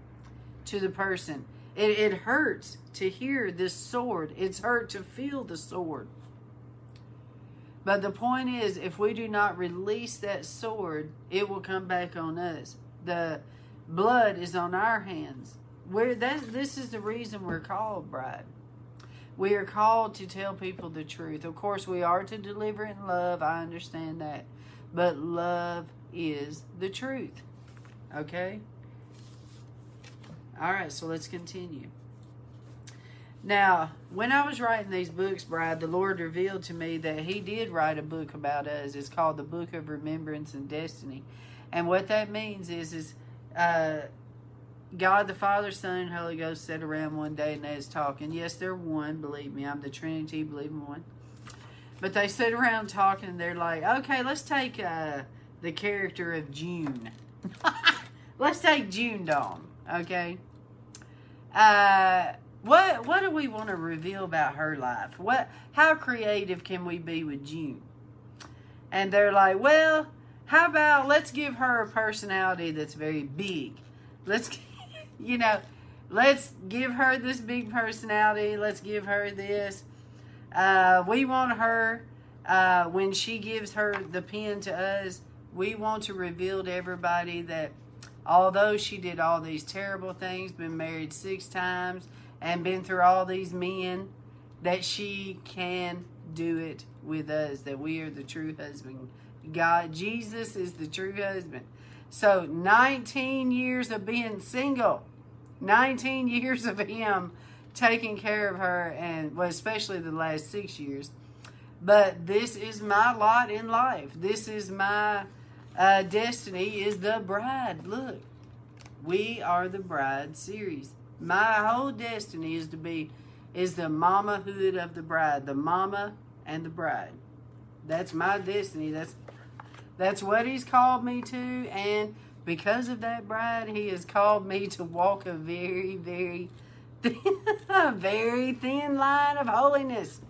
to the person. It, it hurts to hear this sword. It's hurt to feel the sword. But the point is, if we do not release that sword, it will come back on us. The blood is on our hands. We're that this is the reason we're called bride. We are called to tell people the truth. Of course, we are to deliver in love. I understand that. But love is the truth. Okay? All right, so let's continue. Now, when I was writing these books, Brad, the Lord revealed to me that He did write a book about us. It's called the Book of Remembrance and Destiny. And what that means is, is uh, God the Father, Son, and Holy Ghost sat around one day and they was talking. Yes, they're one, believe me. I'm the Trinity, believe in one. But they sit around talking and they're like, okay, let's take uh, the character of June. let's take June Dawn, okay? Uh, what what do we want to reveal about her life? What how creative can we be with June? And they're like, well, how about let's give her a personality that's very big. Let's you know, let's give her this big personality. Let's give her this. Uh, we want her uh, when she gives her the pen to us. We want to reveal to everybody that although she did all these terrible things, been married six times, and been through all these men, that she can do it with us, that we are the true husband. God, Jesus is the true husband. So 19 years of being single, 19 years of him taking care of her, and well, especially the last six years. But this is my lot in life. This is my uh, destiny. Is the bride. Look, we are the bride series. My whole destiny is to be is the mamahood of the bride, the mama and the bride. That's my destiny. That's that's what he's called me to, and because of that bride, he has called me to walk a very, very thin, very thin line of holiness.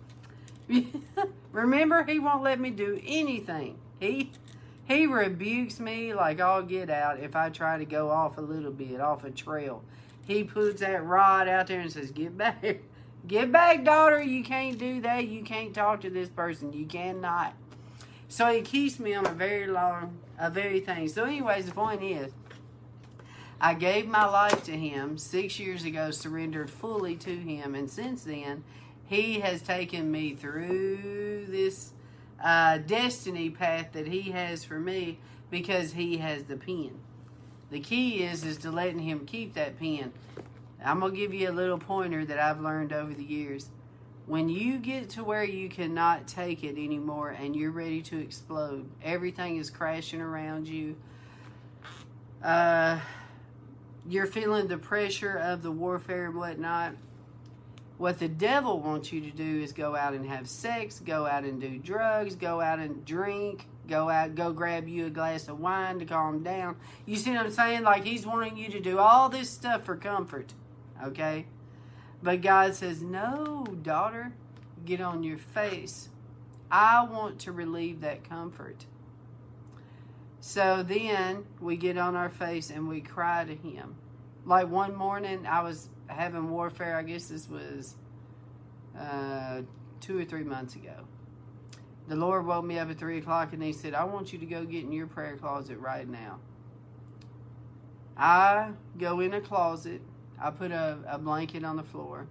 Remember, he won't let me do anything. He he rebukes me like I'll get out if I try to go off a little bit, off a trail. He puts that rod out there and says, Get back. Get back, daughter. You can't do that. You can't talk to this person. You cannot. So he keeps me on a very long, a very thing. So, anyways, the point is, I gave my life to him six years ago, surrendered fully to him, and since then, he has taken me through this uh, destiny path that he has for me because he has the pen. The key is is to letting him keep that pen. I'm gonna give you a little pointer that I've learned over the years. When you get to where you cannot take it anymore and you're ready to explode, everything is crashing around you. Uh, you're feeling the pressure of the warfare and whatnot. What the devil wants you to do is go out and have sex, go out and do drugs, go out and drink, go out, go grab you a glass of wine to calm down. You see what I'm saying? Like he's wanting you to do all this stuff for comfort. Okay? But God says, No, daughter, get on your face. I want to relieve that comfort. So then we get on our face and we cry to Him. Like one morning, I was having warfare. I guess this was uh, two or three months ago. The Lord woke me up at 3 o'clock and He said, I want you to go get in your prayer closet right now. I go in a closet I put a, a blanket on the floor,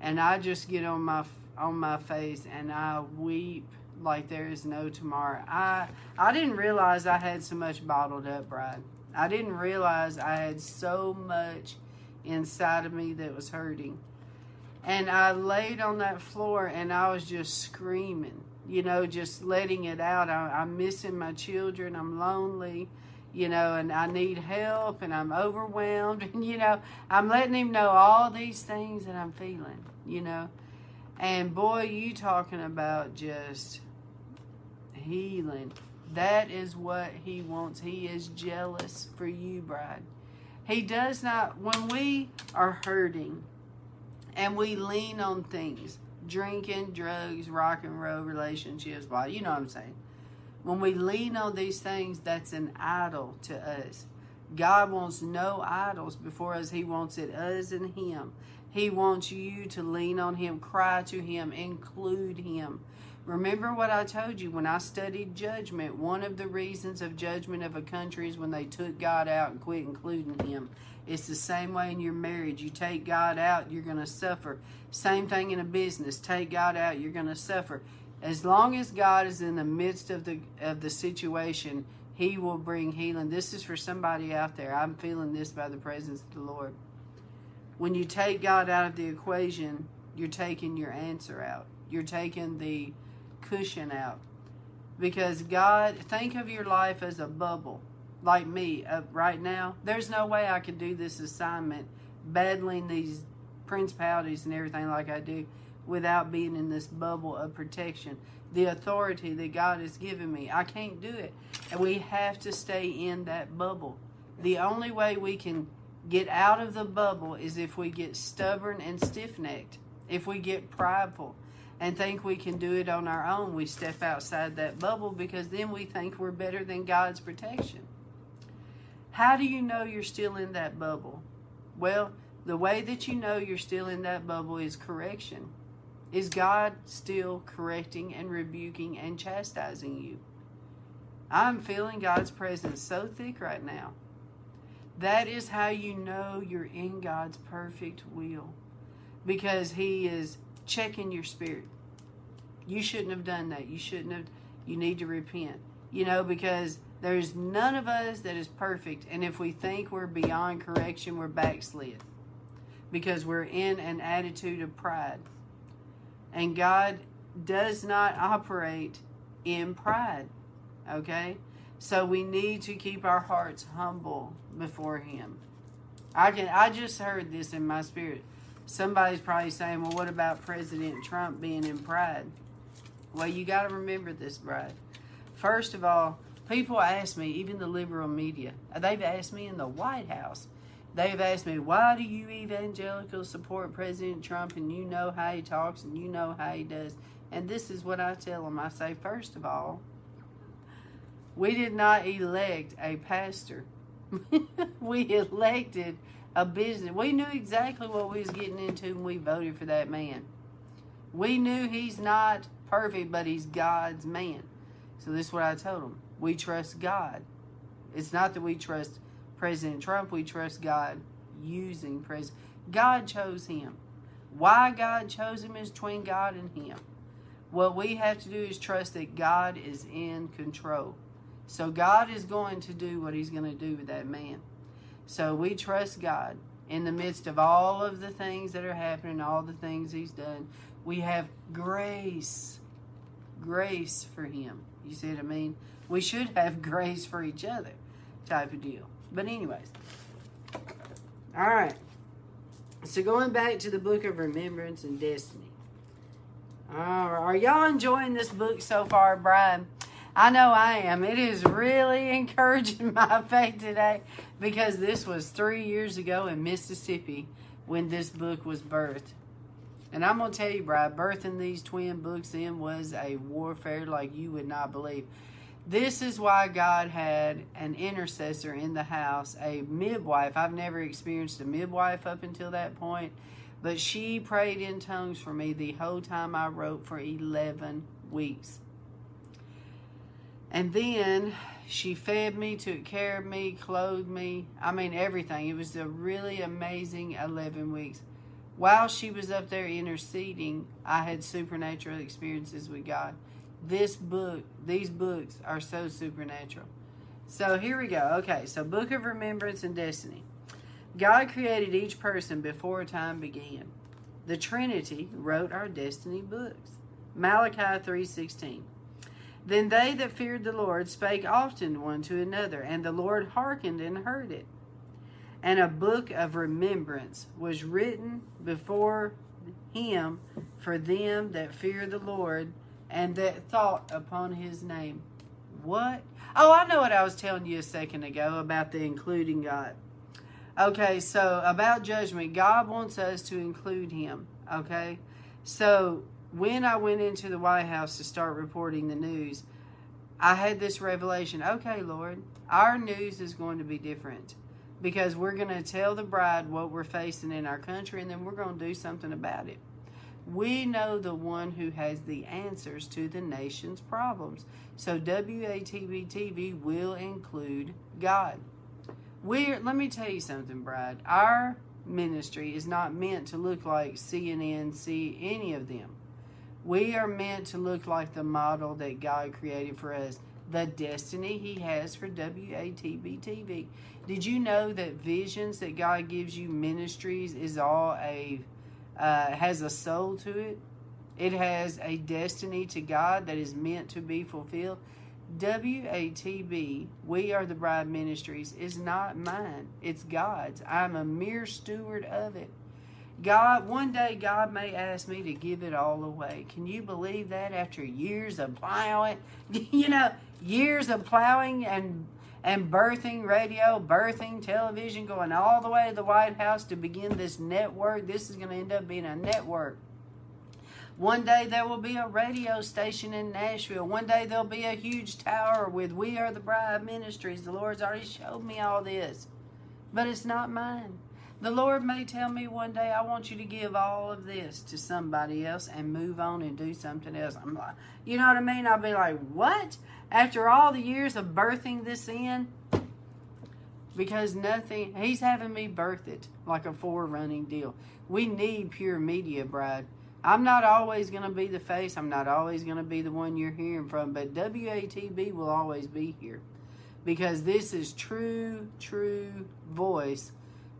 and I just get on my on my face and I weep like there is no tomorrow. I I didn't realize I had so much bottled up, Bride. I didn't realize I had so much inside of me that was hurting. And I laid on that floor and I was just screaming, you know, just letting it out. I, I'm missing my children. I'm lonely you know, and I need help and I'm overwhelmed. And, you know, I'm letting him know all these things that I'm feeling, you know. And boy, you talking about just healing. That is what he wants. He is jealous for you, bride. He does not, when we are hurting and we lean on things, drinking, drugs, rock and roll relationships, well, you know what I'm saying when we lean on these things, that's an idol to us. God wants no idols before us. He wants it us and Him. He wants you to lean on Him, cry to Him, include Him. Remember what I told you when I studied judgment. One of the reasons of judgment of a country is when they took God out and quit including Him. It's the same way in your marriage. You take God out, you're going to suffer. Same thing in a business. Take God out, you're going to suffer. As long as God is in the midst of the of the situation, He will bring healing. This is for somebody out there. I'm feeling this by the presence of the Lord. When you take God out of the equation, you're taking your answer out. You're taking the cushion out. Because God, think of your life as a bubble, like me uh, right now. There's no way I could do this assignment, battling these principalities and everything like I do, without being in this bubble of protection. The authority that God has given me, I can't do it. And we have to stay in that bubble. The only way we can get out of the bubble is if we get stubborn and stiff necked, if we get prideful and think we can do it on our own, we step outside that bubble because then we think we're better than God's protection. How do you know you're still in that bubble? Well, the way that you know you're still in that bubble is correction. Is God still correcting and rebuking and chastising you? I'm feeling God's presence so thick right now. That is how you know you're in God's perfect will because He is checking your spirit. You shouldn't have done that. You shouldn't have. You need to repent. You know, because there's none of us that is perfect. And if we think we're beyond correction, we're backslid because we're in an attitude of pride. And God does not operate in pride. Okay? So we need to keep our hearts humble before him. I can I just heard this in my spirit. Somebody's probably saying, "Well, what about President Trump being in pride?" Well, you got to remember this, bride. First of all, people ask me, even the liberal media, uh, they've asked me in the White House, they've asked me, why do you evangelicals support President Trump and you know how he talks and you know how he does? And this is what I tell them. I say, first of all, we did not elect a pastor. we elected a business. We knew exactly what we was getting into when we voted for that man. We knew he's not perfect, but he's God's man. So this is what I told him. We trust God. It's not that we trust President Trump. We trust God using President. God chose him. Why God chose him is between God and him. What we have to do is trust that God is in control. So God is going to do what he's going to do with that man. So we trust God in the midst of all of the things that are happening, all the things he's done. We have grace. Grace for him. You see what I mean? We should have grace for each other type of deal. But anyways. All right. So going back to the book of remembrance and destiny. Are y'all enjoying this book so far, Bride? I know I am. It is really encouraging my faith today because this was three years ago in Mississippi when this book was birthed. And I'm going to tell you, Bride, birthing these twin books in was a warfare like you would not believe. This is why God had an intercessor in the house, a midwife. I've never experienced a midwife up until that point, but she prayed in tongues for me the whole time I wrote for 11 weeks. And then she fed me, took care of me, clothed me. I mean, everything. It was a really amazing 11 weeks. While she was up there interceding, I had supernatural experiences with God. This book, these books are so supernatural. So here we go. Okay, so Book of Remembrance and Destiny. God created each person before time began. The Trinity wrote our destiny books. Malachi 3:16. Then they that feared the Lord spake often one to another, and the Lord hearkened and heard it. And a book of remembrance was written before him for them that fear the Lord and that thought upon his name. What? Oh, I know what I was telling you a second ago about the including God. Okay, so about judgment, God wants us to include him. Okay, so when I went into the White House to start reporting the news, I had this revelation. Okay, Lord, our news is going to be different because we're going to tell the bride what we're facing in our country and then we're going to do something about it. We know the one who has the answers to the nation's problems. So WATB TV will include God. We're, let me tell you something, Bride. Our ministry is not meant to look like CNN, see any of them. We are meant to look like the model that God created for us, the destiny He has for WATB TV. Did you know that visions that God gives you, ministries, is all a uh, has a soul to it? It has a destiny to God that is meant to be fulfilled. WATB, We Are the Bride Ministries, is not mine. It's God's. I'm a mere steward of it. God, one day God may ask me to give it all away. Can you believe that after years of plowing, you know, years of plowing and and birthing radio, birthing television, going all the way to the White House to begin this network. This is going to end up being a network. One day there will be a radio station in Nashville. One day there'll be a huge tower with We Are the Bride Ministries. The Lord's already showed me all this, but it's not mine. The Lord may tell me one day, I want you to give all of this to somebody else and move on and do something else. I'm like, you know what I mean? I'll be like, what? After all the years of birthing this in? Because nothing, He's having me birth it like a forerunning deal. We need pure media, Bride. I'm not always going to be the face. I'm not always going to be the one you're hearing from, but WATB will always be here because this is true, true voice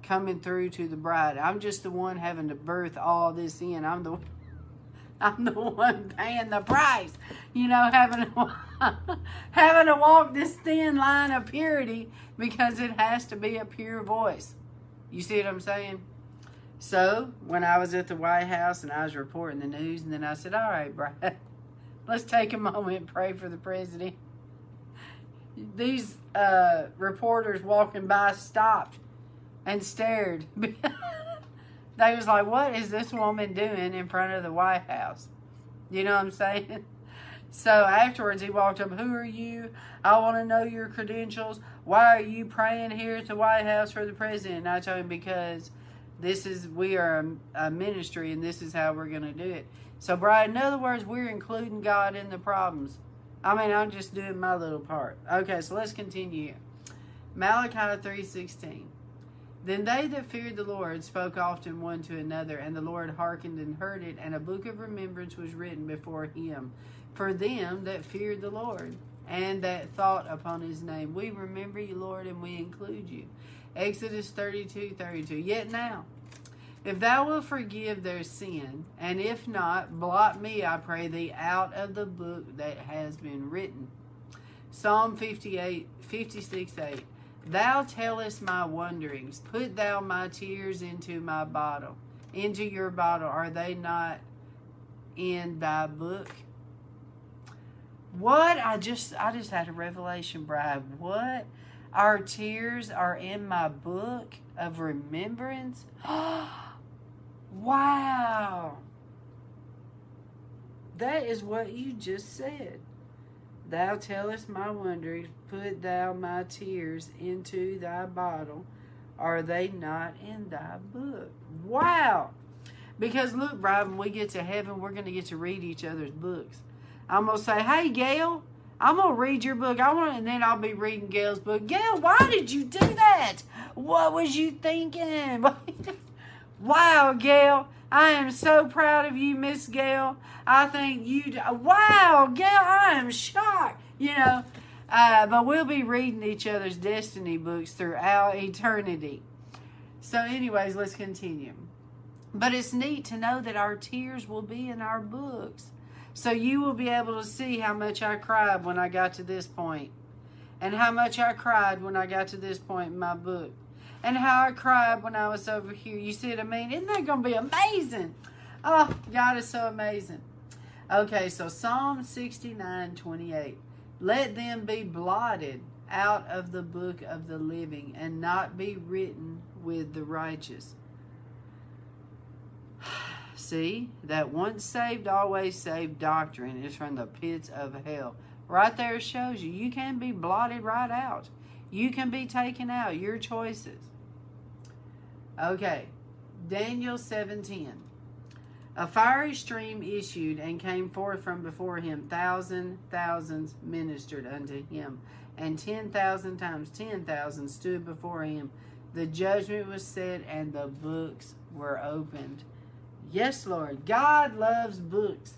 coming through to the bride. I'm just the one having to birth all this in. I'm the I'm the one paying the price. You know, having to, having to walk this thin line of purity because it has to be a pure voice. You see what I'm saying? So, when I was at the White House and I was reporting the news, and then I said, All right, Bride, let's take a moment and pray for the president. These uh, reporters walking by stopped and stared. they was like, what is this woman doing in front of the White House? You know what I'm saying? So afterwards, he walked up. Who are you? I want to know your credentials. Why are you praying here at the White House for the president? And I told him because this is we are a, a ministry, and this is how we're going to do it. So, Bride, in other words, we're including God in the problems. I mean, I'm just doing my little part. Okay, so let's continue. Malachi three sixteen. Then they that feared the Lord spoke often one to another, and the Lord hearkened and heard it, and a book of remembrance was written before him for them that feared the Lord and that thought upon his name. We remember you, Lord, and we include you. Exodus 32 32. Yet now, if thou wilt forgive their sin, and if not, blot me, I pray thee, out of the book that has been written. Psalm 58, 56 8. Thou tellest my wanderings. Put thou my tears into my bottle. Into your bottle. Are they not in thy book? What? I just I just had a revelation, Bride. What? Our tears are in my book of remembrance? wow. That is what you just said. Thou tellest my wanderings, put thou my tears into thy bottle. Are they not in thy book? Wow! Because look, Bride, when we get to heaven, we're going to get to read each other's books. I'm going to say, hey, Gail, I'm going to read your book. I want, and then I'll be reading Gail's book. Gail, why did you do that? What was you thinking? wow, Gail. I am so proud of you, Miss Gail. I think you, wow, Gail, I am shocked. You know, uh, but we'll be reading each other's destiny books throughout eternity. So, anyways, let's continue. But it's neat to know that our tears will be in our books. So you will be able to see how much I cried when I got to this point, and how much I cried when I got to this point in my book and how I cried when I was over here. You see what I mean? Isn't that going to be amazing? Oh, God is so amazing. Okay, so Psalm 69 28. Let them be blotted out of the book of the living and not be written with the righteous. See, that once saved, always saved doctrine is from the pits of hell. Right there shows you, you can be blotted right out. You can be taken out, your choices. Okay, Daniel 7:10. A fiery stream issued and came forth from before him. Thousand thousands ministered unto him, and ten thousand times ten thousand stood before him. The judgment was set, and the books were opened. Yes, Lord, God loves books.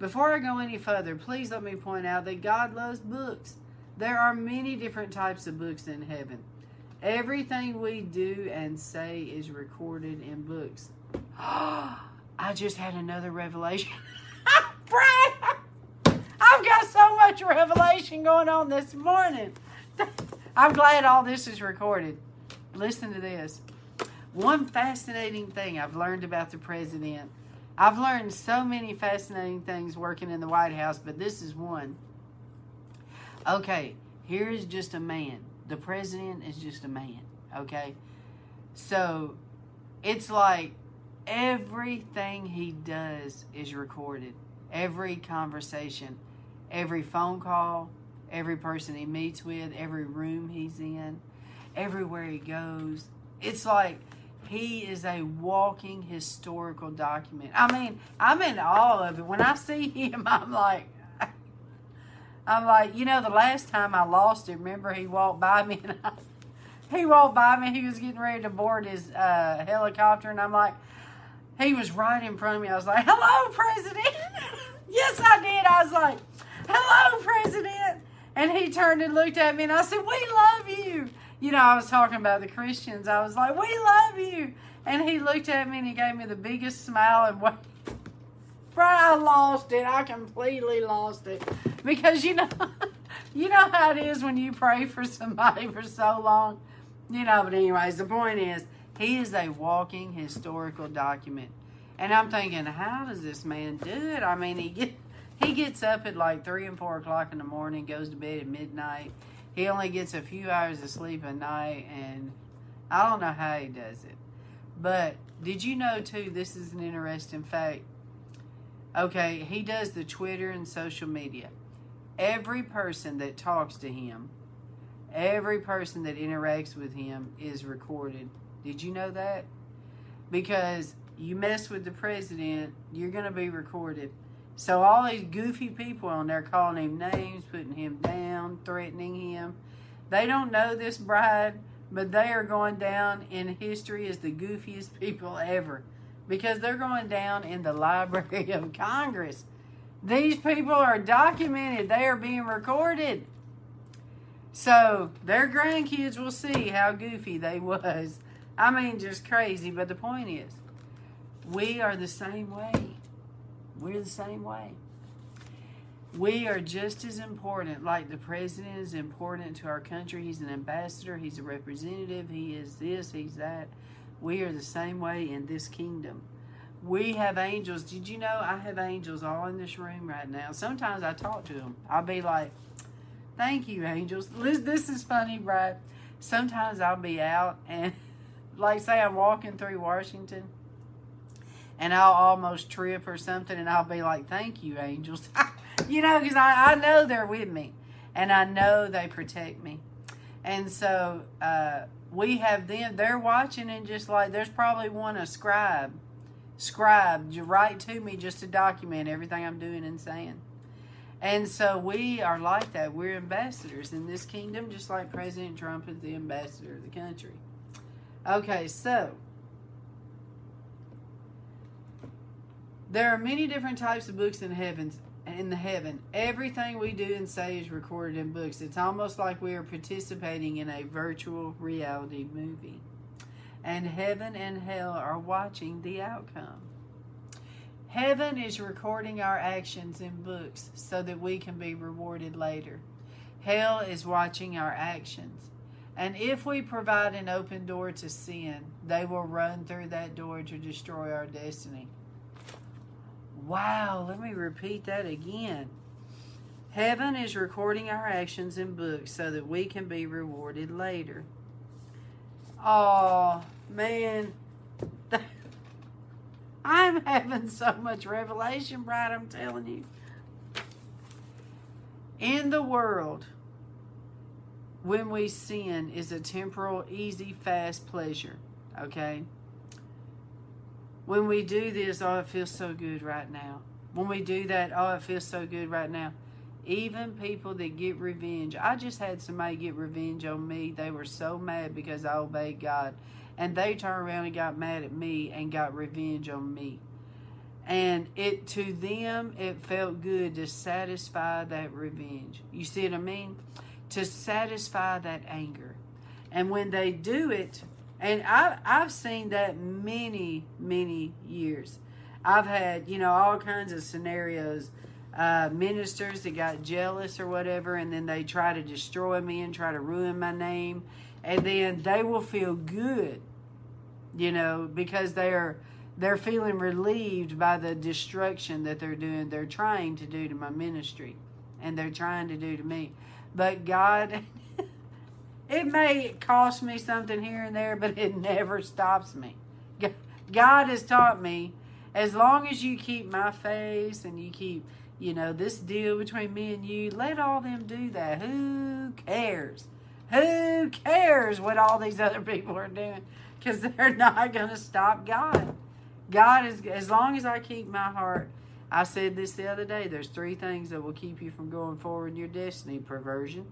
Before I go any further, please let me point out that God loves books. There are many different types of books in heaven. Everything we do and say is recorded in books. I just had another revelation. Bride, I've got so much revelation going on this morning. I'm glad all this is recorded. Listen to this. One fascinating thing I've learned about the president. I've learned so many fascinating things working in the White House, but this is one. Okay, here is just a man. The president is just a man. Okay? So it's like everything he does is recorded. Every conversation, every phone call, every person he meets with, every room he's in, everywhere he goes. It's like he is a walking historical document. I mean, I'm in awe of it. When I see him, I'm like, I'm like, you know, the last time I lost it, remember he walked by me and I, he walked by me. He was getting ready to board his uh, helicopter, and I'm like, he was right in front of me. I was like, "Hello, President." yes, I did. I was like, "Hello, President," and he turned and looked at me, and I said, "We love you." You know, I was talking about the Christians. I was like, "We love you," and he looked at me and he gave me the biggest smile and what. I lost it. I completely lost it because you know, you know how it is when you pray for somebody for so long, you know. But anyways, the point is, he is a walking historical document, and I'm thinking, how does this man do it? I mean, he get he gets up at like three and four o'clock in the morning, goes to bed at midnight. He only gets a few hours of sleep a night, and I don't know how he does it. But did you know too? This is an interesting fact Okay, he does the Twitter and social media. Every person that talks to him, every person that interacts with him is recorded. Did you know that? Because you mess with the president, you're going to be recorded. So all these goofy people on there calling him names, putting him down, threatening him, they don't know this bride, but they are going down in history as the goofiest people ever because they're going down in the Library of Congress. These people are documented, they are being recorded. So their grandkids will see how goofy they was. I mean, just crazy. But the point is, we are the same way. We're the same way. We are just as important, like the president is important to our country. He's an ambassador, he's a representative, he is this, he's that. We are the same way in this kingdom. We have angels. Did you know I have angels all in this room right now? Sometimes I talk to them. I'll be like, thank you, angels. This is funny, right? Sometimes I'll be out and, like, say I'm walking through Washington and I'll almost trip or something and I'll be like, thank you, angels. you know, because I, I know they're with me and I know they protect me. And so, uh, we have them, they're watching and just like, there's probably one, a scribe, scribe, you write to me just to document everything I'm doing and saying. And so we are like that. We're ambassadors in this kingdom, just like President Trump is the ambassador of the country. Okay, so there are many different types of books in heavens in the heaven. Everything we do and say is recorded in books. It's almost like we are participating in a virtual reality movie. And heaven and hell are watching the outcome. Heaven is recording our actions in books so that we can be rewarded later. Hell is watching our actions. And if we provide an open door to sin, they will run through that door to destroy our destiny. Wow, let me repeat that again. Heaven is recording our actions in books so that we can be rewarded later. Oh, man. I'm having so much revelation, Bride, I'm telling you. In the world, when we sin, is a temporal, easy, fast pleasure. Okay? When we do this, oh, it feels so good right now. When we do that, oh, it feels so good right now. Even people that get revenge. I just had somebody get revenge on me. They were so mad because I obeyed God. And they turned around and got mad at me and got revenge on me. And it to them it felt good to satisfy that revenge. You see what I mean? To satisfy that anger. And when they do it, and I, I've seen that many, many years. I've had, you know, all kinds of scenarios. Uh, ministers that got jealous or whatever, and then they try to destroy me and try to ruin my name. And then they will feel good, you know, because they're they're feeling relieved by the destruction that they're doing, they're trying to do to my ministry, and they're trying to do to me. But God It may cost me something here and there, but it never stops me. God has taught me as long as you keep my face and you keep, you know, this deal between me and you, let all them do that. Who cares? Who cares what all these other people are doing? Because they're not going to stop God. God is, as long as I keep my heart, I said this the other day, there's three things that will keep you from going forward in your destiny perversion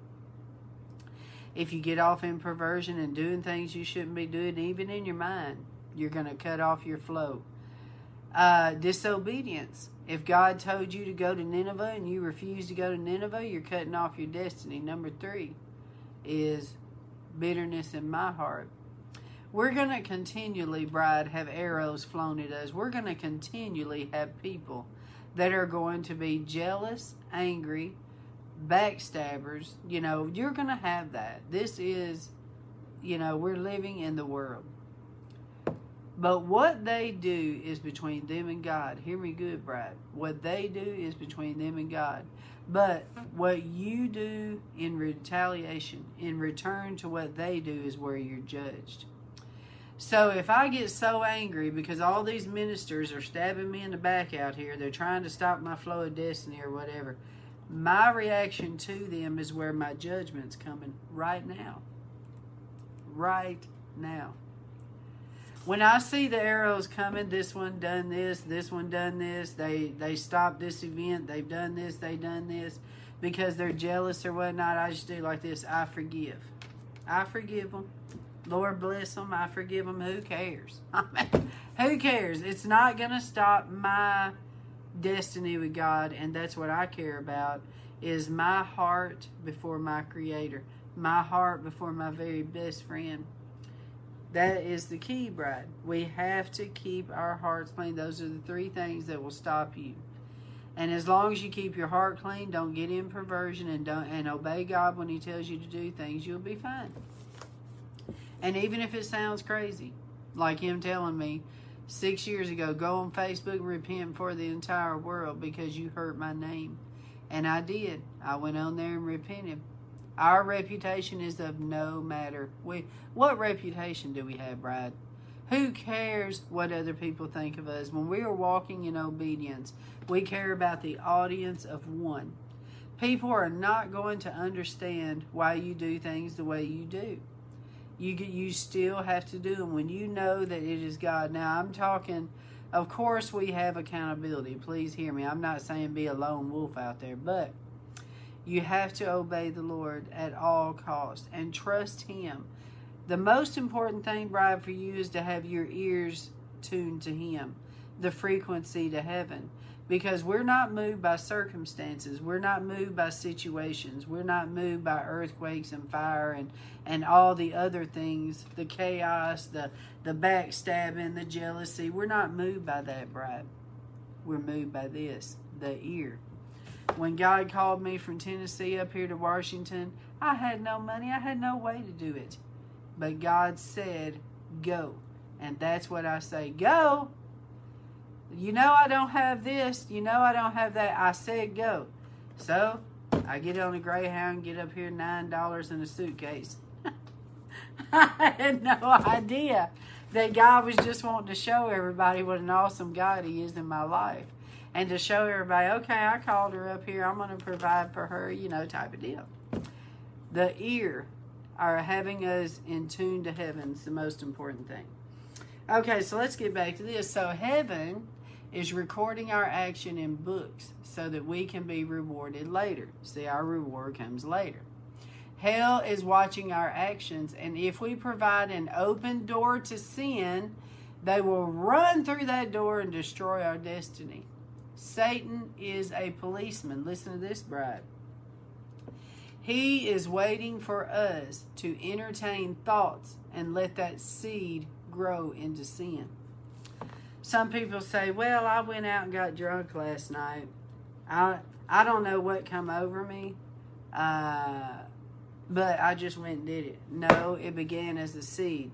if you get off in perversion and doing things you shouldn't be doing, even in your mind, you're going to cut off your flow. Uh, disobedience. If God told you to go to Nineveh and you refuse to go to Nineveh, you're cutting off your destiny. Number three is bitterness in my heart. We're going to continually, bride, have arrows flown at us. We're going to continually have people that are going to be jealous, angry, backstabbers, you know, you're going to have that. This is, you know, we're living in the world. But what they do is between them and God. Hear me good, Bride. What they do is between them and God. But what you do in retaliation, in return to what they do, is where you're judged. So if I get so angry because all these ministers are stabbing me in the back out here, they're trying to stop my flow of destiny or whatever, my reaction to them is where my judgment's coming right now. Right now. When I see the arrows coming, this one done this, this one done this, they they stopped this event, they've done this, they done this, because they're jealous or whatnot, I just do like this, I forgive. I forgive them. Lord bless them, I forgive them. Who cares? who cares? It's not going to stop my destiny with God, and that's what I care about, is my heart before my Creator, my heart before my very best friend. That is the key, bride. We have to keep our hearts clean. Those are the three things that will stop you. And as long as you keep your heart clean, don't get in perversion and don't and obey God when He tells you to do things, you'll be fine. And even if it sounds crazy, like Him telling me, six years ago, go on Facebook and repent for the entire world because you hurt my name. And I did. I went on there and repented. Our reputation is of no matter. We, what reputation do we have, Bride? Who cares what other people think of us? When we are walking in obedience, we care about the audience of one. People are not going to understand why you do things the way you do you you still have to do them when you know that it is God. Now I'm talking. Of course, we have accountability. Please hear me. I'm not saying be a lone wolf out there, but you have to obey the Lord at all costs and trust Him. The most important thing, bride, for you is to have your ears tuned to Him, the frequency to heaven because we're not moved by circumstances. We're not moved by situations. We're not moved by earthquakes and fire and and all the other things the chaos the the backstabbing the jealousy. We're not moved by that bride we're moved by this the ear. When god called me from tennessee up here to washington i had no money. I had no way to do it. But god said go. And that's what i say go you know I don't have this, you know I don't have that. I said go. So I get on a Greyhound, get up here $9 in a suitcase. I had no idea that God was just wanting to show everybody what an awesome God He is in my life. And to show everybody, okay, I called her up here, I'm going to provide for her, you know, type of deal. The ear, are having us in tune to heaven is the most important thing. Okay, so let's get back to this. So heaven is recording our action in books so that we can be rewarded later. See, our reward comes later. Hell is watching our actions, and if we provide an open door to sin, they will run through that door and destroy our destiny. Satan is a policeman. Listen to this, bride. He is waiting for us to entertain thoughts and let that seed grow into sin. Some people say, "Well, I went out and got drunk last night. I I don't know what come over me, uh, but I just went and did it." No, it began as a seed.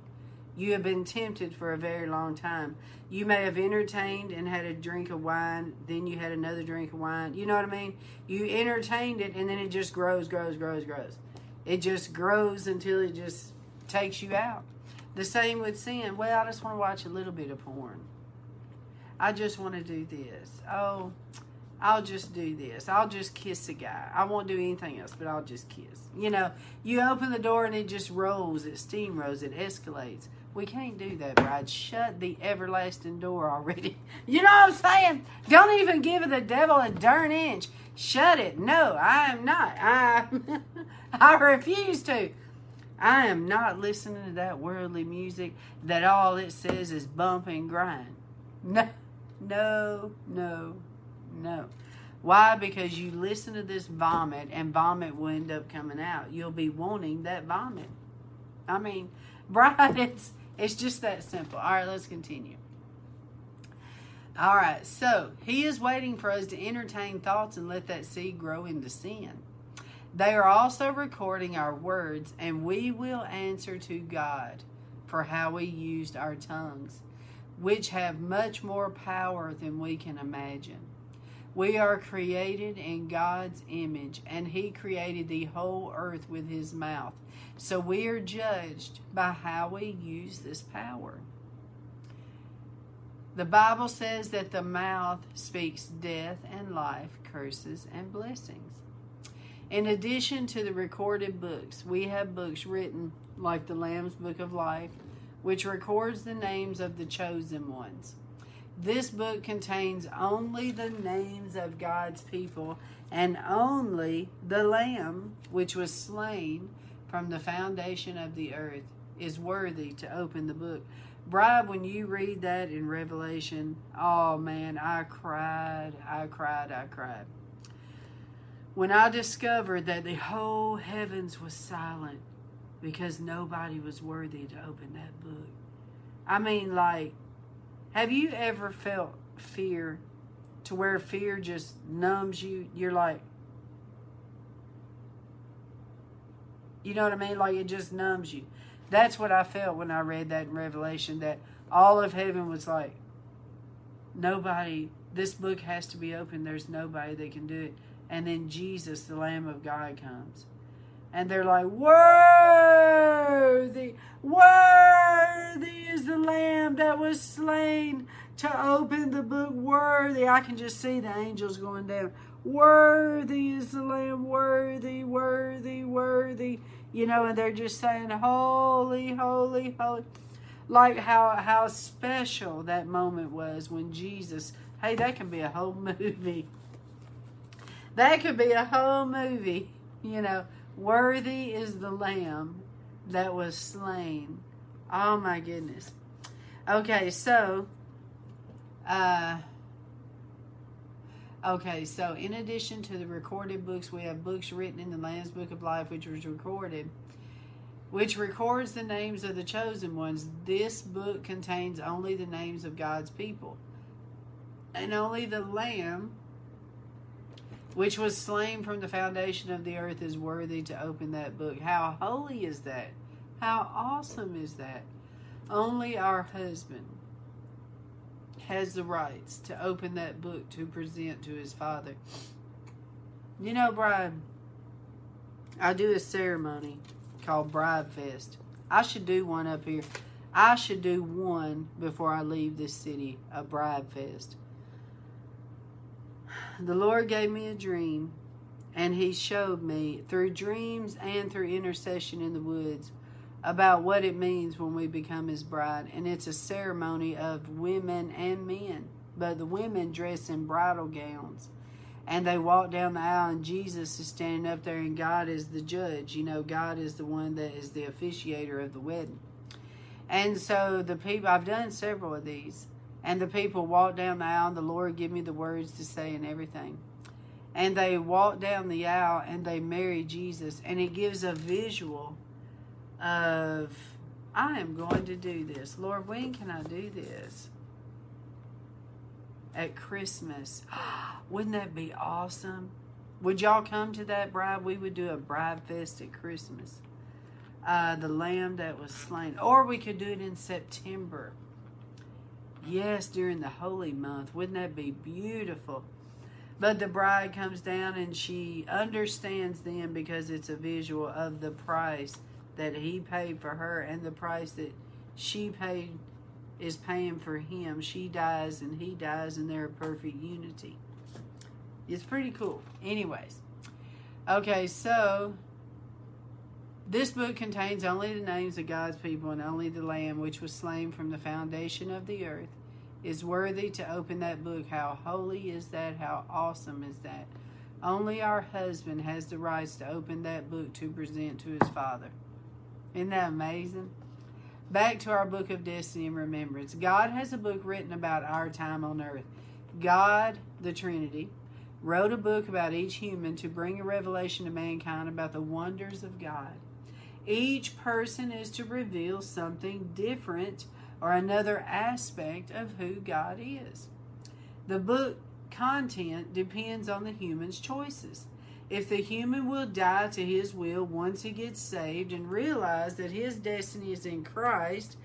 You have been tempted for a very long time. You may have entertained and had a drink of wine, then you had another drink of wine. You know what I mean? You entertained it, and then it just grows, grows, grows, grows. It just grows until it just takes you out. The same with sin. Well, I just want to watch a little bit of porn. I just want to do this. Oh, I'll just do this. I'll just kiss a guy. I won't do anything else, but I'll just kiss. You know, you open the door and it just rolls. It steamrolls. It escalates. We can't do that, bride. Shut the everlasting door already. You know what I'm saying? Don't even give the devil a darn inch. Shut it. No, I am not. I, I refuse to. I am not listening to that worldly music that all it says is bump and grind. No, no, no, no. Why? Because you listen to this vomit and vomit will end up coming out. You'll be wanting that vomit. I mean, bride, it's it's just that simple. All right, let's continue. All right, so he is waiting for us to entertain thoughts and let that seed grow into sin. They are also recording our words, and we will answer to God for how we used our tongues, which have much more power than we can imagine. We are created in God's image, and He created the whole earth with His mouth. So we are judged by how we use this power. The Bible says that the mouth speaks death and life, curses and blessings. In addition to the recorded books, we have books written like the Lamb's Book of Life, which records the names of the chosen ones. This book contains only the names of God's people and only the Lamb, which was slain from the foundation of the earth, is worthy to open the book. Bride, when you read that in Revelation, oh man, I cried, I cried, I cried. When I discovered that the whole heavens was silent because nobody was worthy to open that book. I mean, like, have you ever felt fear to where fear just numbs you? You're like, you know what I mean? Like it just numbs you. That's what I felt when I read that in Revelation that all of heaven was like, nobody, this book has to be open. There's nobody that can do it. And then Jesus, the Lamb of God, comes and they're like, Worthy, worthy is the Lamb that was slain to open the book. Worthy. I can just see the angels going down. Worthy is the Lamb, worthy, worthy, worthy. You know, and they're just saying, Holy, holy, holy. Like how, how special that moment was when Jesus, hey, that can be a whole movie. That could be a whole movie, you know Worthy is the lamb that was slain. Oh my goodness. Okay, so uh Okay, so in addition to the recorded books, we have books written in the Lamb's Book of Life, which was recorded, which records the names of the chosen ones. This book contains only the names of God's people. And only the Lamb which was slain from the foundation of the earth, is worthy to open that book. How holy is that? How awesome is that? Only our husband has the rights to open that book to present to his father. You know, bride, I do a ceremony called Bride Fest. I should do one up here. I should do one before I leave this city, a Bride Fest the Lord gave me a dream, and He showed me through dreams and through intercession in the woods about what it means when we become his bride. And it's a ceremony of women and men. But the women dress in bridal gowns. And they walk down the aisle, and Jesus is standing up there, and God is the judge. You know, God is the one that is the officiator of the wedding. And so the people, I've done several of these, and the people walk down the aisle, and the Lord give me the words to say and everything. And they walk down the aisle and they marry Jesus, and it gives a visual of, I am going to do this. Lord, when can I do this? At Christmas. Wouldn't that be awesome? Would y'all come to that bride? We would do a bride fest at Christmas. Uh, the lamb that was slain. Or we could do it in September. Yes, during the holy month. Wouldn't that be beautiful? But the bride comes down and she understands then because it's a visual of the price that he paid for her and the price that she paid is paying for him. She dies and he dies and they're a perfect unity. It's pretty cool. Anyways. Okay, so this book contains only the names of God's people and only the Lamb which was slain from the foundation of the earth is worthy to open that book. How holy is that? How awesome is that? Only our husband has the rights to open that book to present to his father. Isn't that amazing? Back to our book of destiny and remembrance. God has a book written about our time on earth. God, the Trinity, wrote a book about each human to bring a revelation to mankind about the wonders of God. Each person is to reveal something different or another aspect of who God is. The book content depends on the human's choices. If the human will die to his will once he gets saved and realize that his destiny is in Christ,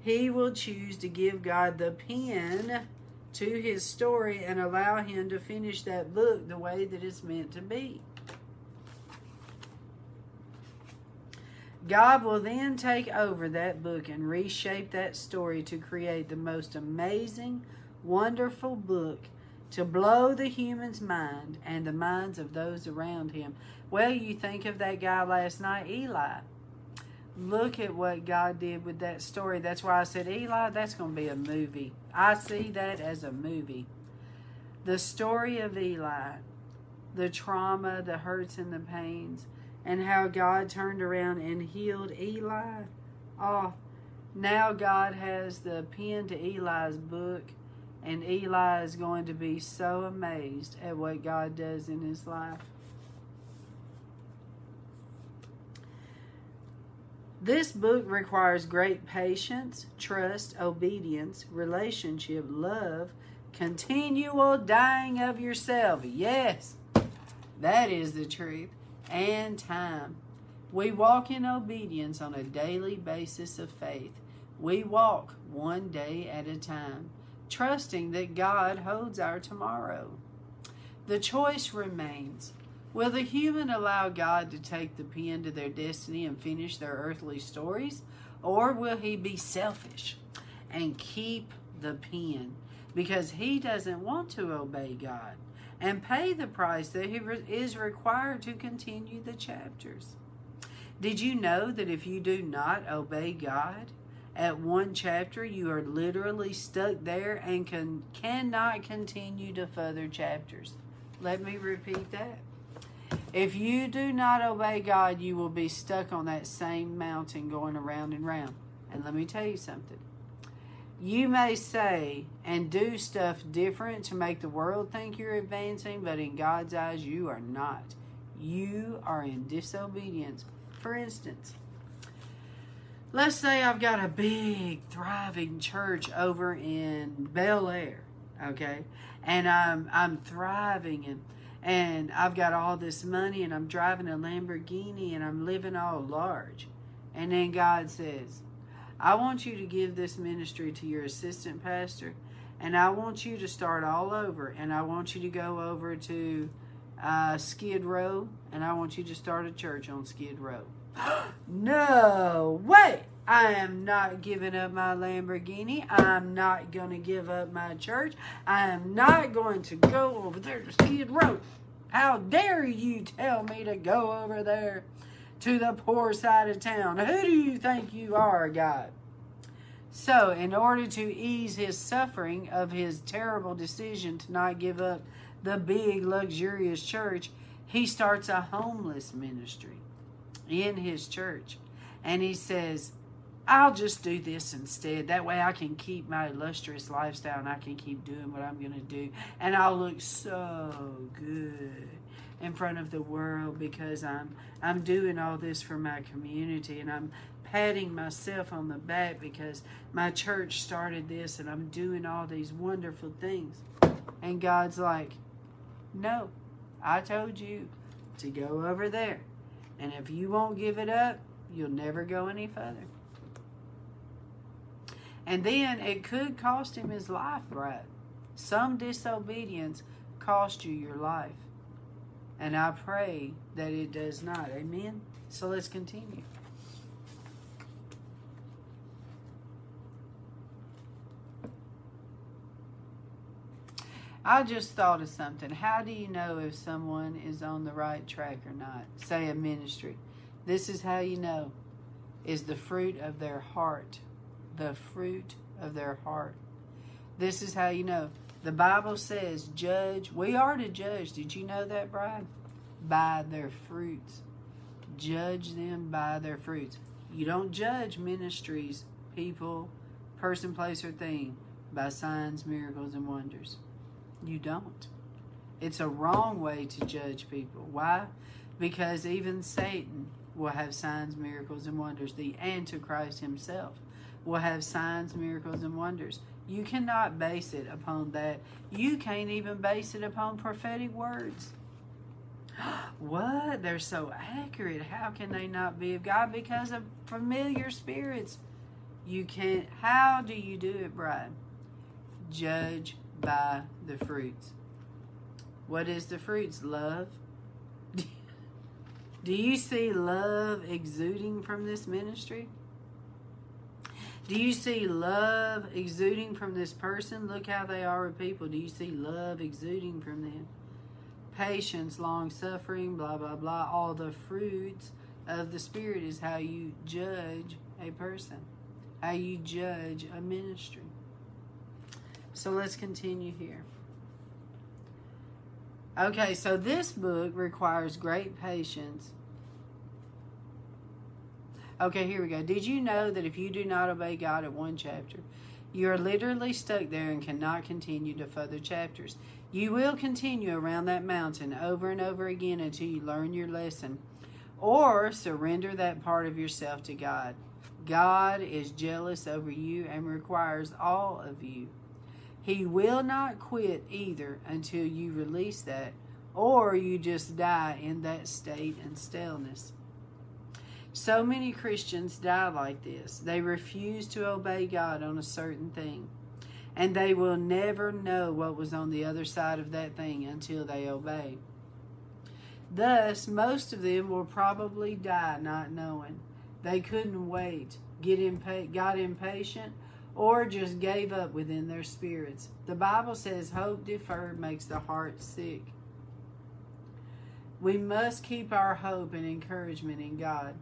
he will choose to give God the pen to his story and allow him to finish that book the way that it's meant to be. God will then take over that book and reshape that story to create the most amazing, wonderful book to blow the human's mind and the minds of those around him. Well, you think of that guy last night, Eli. Look at what God did with that story. That's why I said, Eli, that's going to be a movie. I see that as a movie. The story of Eli, the trauma, the hurts, and the pains, and how God turned around and healed Eli. Oh, now God has the pen to Eli's book and Eli is going to be so amazed at what God does in his life. This book requires great patience, trust, obedience, relationship, love, continual dying of yourself. Yes, that is the truth. And time. We walk in obedience on a daily basis of faith. We walk one day at a time trusting that God holds our tomorrow. The choice remains will the human allow God to take the pen to their destiny and finish their earthly stories, or will he be selfish and keep the pen because he doesn't want to obey God and pay the price that is required to continue the chapters? Did you know that if you do not obey God, at one chapter, you are literally stuck there and can cannot continue to further chapters. Let me repeat that. If you do not obey God, you will be stuck on that same mountain going around and round. And let me tell you something. You may say and do stuff different to make the world think you're advancing, but in God's eyes, you are not. You are in disobedience. For instance, let's say I've got a big thriving church over in Bel Air, okay, and I'm I'm thriving and and I've got all this money and I'm driving a Lamborghini and I'm living all large, and then God says, I want you to give this ministry to your assistant pastor, and I want you to start all over, and I want you to go over to uh, Skid Row, and I want you to start a church on Skid Row. no way! I am not giving up my Lamborghini. I'm not going to give up my church. I am not going to go over there to Skid Row. How dare you tell me to go over there to the poor side of town. Who do you think you are, God? So, in order to ease his suffering of his terrible decision to not give up the big, luxurious church, he starts a homeless ministry in his church. And he says, I'll just do this instead. That way I can keep my illustrious lifestyle and I can keep doing what I'm going to do. And I'll look so good in front of the world because I'm I'm doing all this for my community and I'm patting myself on the back because my church started this and I'm doing all these wonderful things. And God's like, "No. I told you to go over there. And if you won't give it up, you'll never go any further." And then it could cost him his life, right? Some disobedience cost you your life. And I pray that it does not. Amen? So let's continue. I just thought of something. How do you know if someone is on the right track or not? Say a ministry. This is how you know is the fruit of their heart the fruit of their heart. This is how you know. The Bible says, judge. We are to judge. Did you know that, Brian? By their fruits. Judge them by their fruits. You don't judge ministries, people, person, place, or thing by signs, miracles, and wonders. You don't. It's a wrong way to judge people. Why? Because even Satan will have signs, miracles, and wonders. The Antichrist himself will have signs, miracles, and wonders. You cannot base it upon that. You can't even base it upon prophetic words. what? They're so accurate. How can they not be of God? Because of familiar spirits. You can't. How do you do it, Bride? Judge by the fruits. What is the fruits? Love. do you see love exuding from this ministry? Do you see love exuding from this person? Look how they are with people. Do you see love exuding from them? Patience, long suffering, blah, blah, blah. All the fruits of the Spirit is how you judge a person, how you judge a ministry. So let's continue here. Okay, so this book requires great patience Okay, here we go. Did you know that if you do not obey God at one chapter, you are literally stuck there and cannot continue to further chapters? You will continue around that mountain over and over again until you learn your lesson or surrender that part of yourself to God. God is jealous over you and requires all of you. He will not quit either until you release that or you just die in that state and stillness. So many Christians die like this. They refuse to obey God on a certain thing. And they will never know what was on the other side of that thing until they obey. Thus, most of them will probably die not knowing. They couldn't wait, get impa- got impatient, or just gave up within their spirits. The Bible says hope deferred makes the heart sick. We must keep our hope and encouragement in God.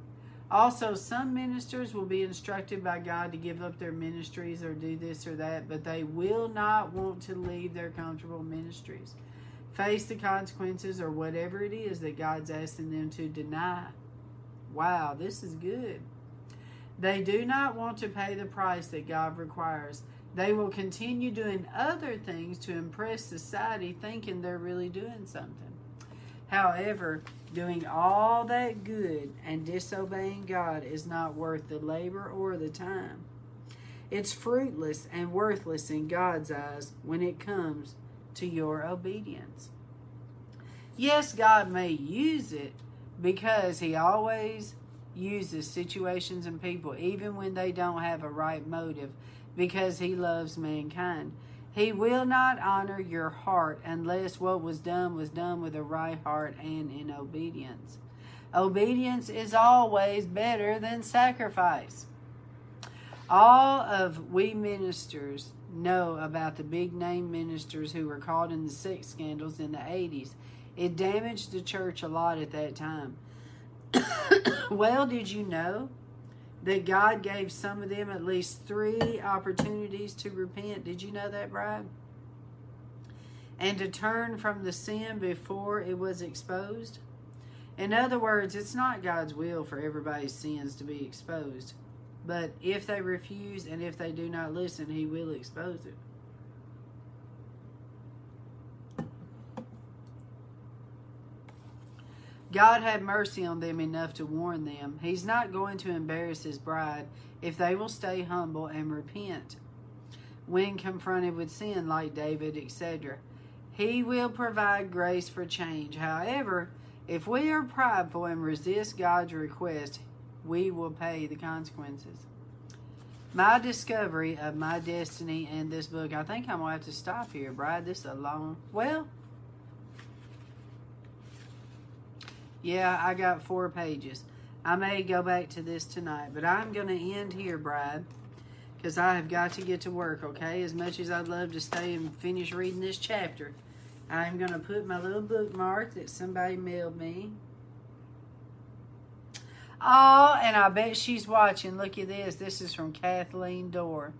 Also, some ministers will be instructed by God to give up their ministries or do this or that, but they will not want to leave their comfortable ministries. Face the consequences or whatever it is that God's asking them to deny. Wow, this is good. They do not want to pay the price that God requires. They will continue doing other things to impress society, thinking they're really doing something. However, doing all that good and disobeying God is not worth the labor or the time. It's fruitless and worthless in God's eyes when it comes to your obedience. Yes, God may use it because He always uses situations and people, even when they don't have a right motive, because He loves mankind. He will not honor your heart unless what was done was done with a right heart and in obedience. Obedience is always better than sacrifice. All of we ministers know about the big name ministers who were caught in the sex scandals in the 80s. It damaged the church a lot at that time. well, did you know that God gave some of them at least three opportunities to repent? Did you know that, Bride? And to turn from the sin before it was exposed? In other words, it's not God's will for everybody's sins to be exposed. But if they refuse and if they do not listen, He will expose it. God had mercy on them enough to warn them. He's not going to embarrass His bride if they will stay humble and repent when confronted with sin, like David, etc. He will provide grace for change. However, if we are prideful and resist God's request, we will pay the consequences. My discovery of my destiny in this book, I think I'm going to have to stop here, Bride. This is a long, well, yeah, I got four pages. I may go back to this tonight, but I'm going to end here, Bride, because I have got to get to work, okay? As much as I'd love to stay and finish reading this chapter, I'm going to put my little bookmark that somebody mailed me Oh, and I bet she's watching. Look at this. This is from Kathleen Dorr.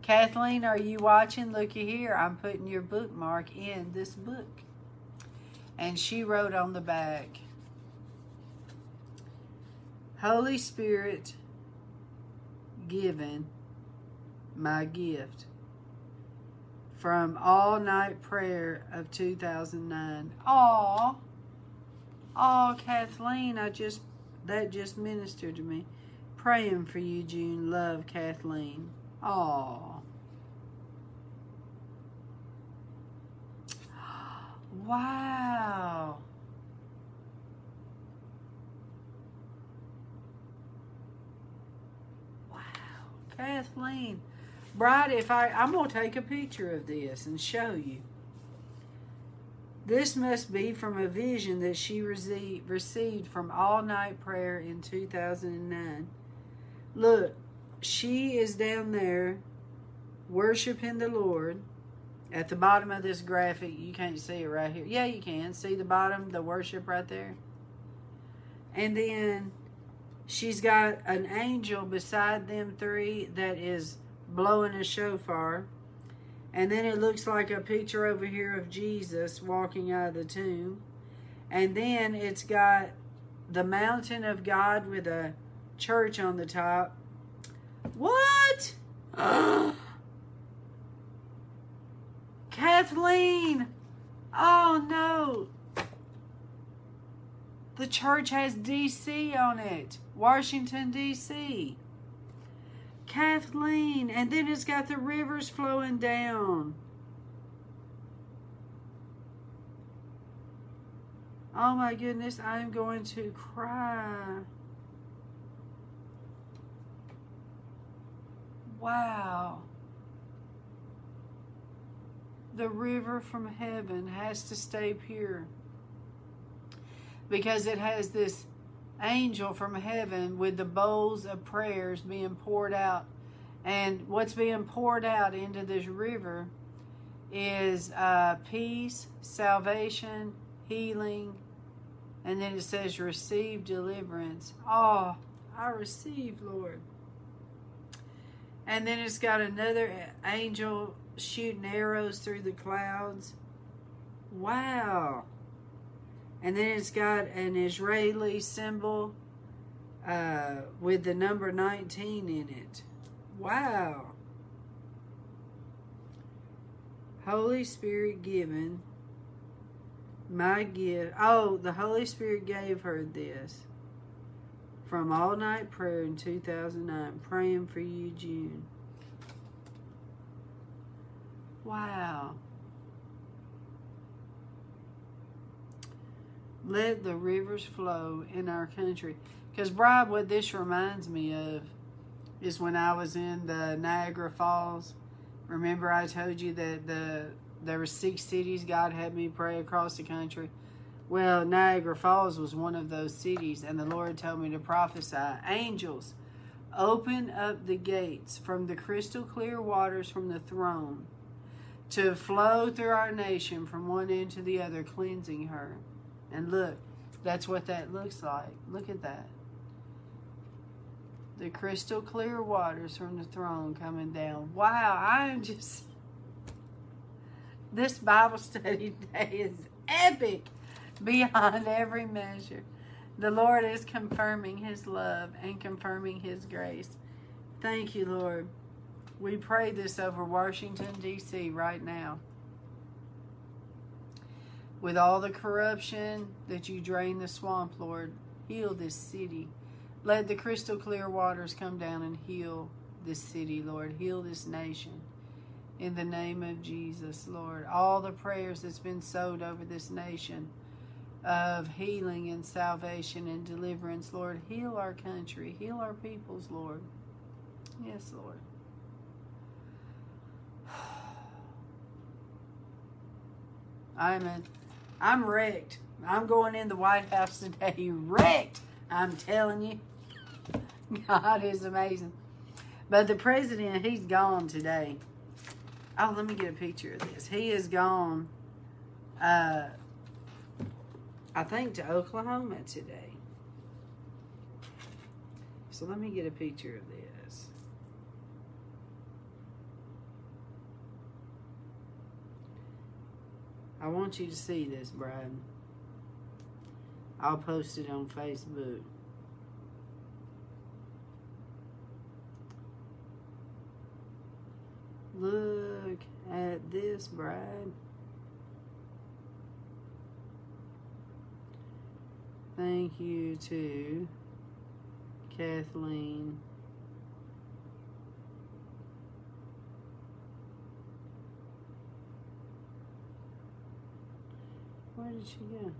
Kathleen, are you watching? Looky here. I'm putting your bookmark in this book. And she wrote on the back Holy Spirit given my gift from all night prayer of 2009. Aw. Oh, Kathleen, I just that just ministered to me. Praying for you, June. Love, Kathleen. Aw. Wow. Kathleen. Bride, if I, I'm going to take a picture of this and show you. This must be from a vision that she received from all night prayer in 2009. Look, she is down there worshiping the Lord. At the bottom of this graphic, you can't see it right here. Yeah, you can. See the bottom, the worship right there? And then she's got an angel beside them three that is blowing a shofar. And then it looks like a picture over here of Jesus walking out of the tomb. And then it's got the mountain of God with a church on the top. What? Kathleen! Oh no! The church has DC on it. Washington, D.C. Kathleen. And then it's got the rivers flowing down. Oh my goodness, I'm going to cry. Wow. The river from heaven has to stay pure because it has this angel from heaven with the bowls of prayers being poured out. And what's being poured out into this river is uh, peace, salvation, healing, and then it says receive deliverance. Oh, I receive, Lord. And then it's got another angel shooting arrows through the clouds. Wow. And then it's got an Israeli symbol uh, with the number 19 in it. Wow. Holy Spirit given my gift. Oh, the Holy Spirit gave her this from all night prayer in 2009, praying for you, June. Wow. Let the rivers flow in our country. Because, Bride, what this reminds me of is when I was in the Niagara Falls. Remember, I told you that the there were six cities God had me pray across the country. Well, Niagara Falls was one of those cities, and the Lord told me to prophesy. Angels, open up the gates from the crystal clear waters from the throne to flow through our nation from one end to the other, cleansing her. And look, That's what that looks like. Look at that. The crystal clear waters from the throne coming down. Wow, I'm just. This Bible study day is epic beyond every measure. The Lord is confirming His love and confirming His grace. Thank you, Lord. We pray this over Washington, D.C. right now. With all the corruption that you drain the swamp, Lord, heal this city. Let the crystal clear waters come down and heal this city, Lord. Heal this nation. In the name of Jesus, Lord. All the prayers that's been sowed over this nation of healing and salvation and deliverance, Lord. Heal our country. Heal our peoples, Lord. Yes, Lord. I'm a, I'm wrecked. I'm going in the White House today wrecked. I'm telling you. God is amazing. But the president, he's gone today. Oh, let me get a picture of this. He is gone, uh, I think, to Oklahoma today. So let me get a picture of this. I want you to see this, Bride. I'll post it on Facebook. Look at this, Bride. Thank you to Kathleen. Where did she go?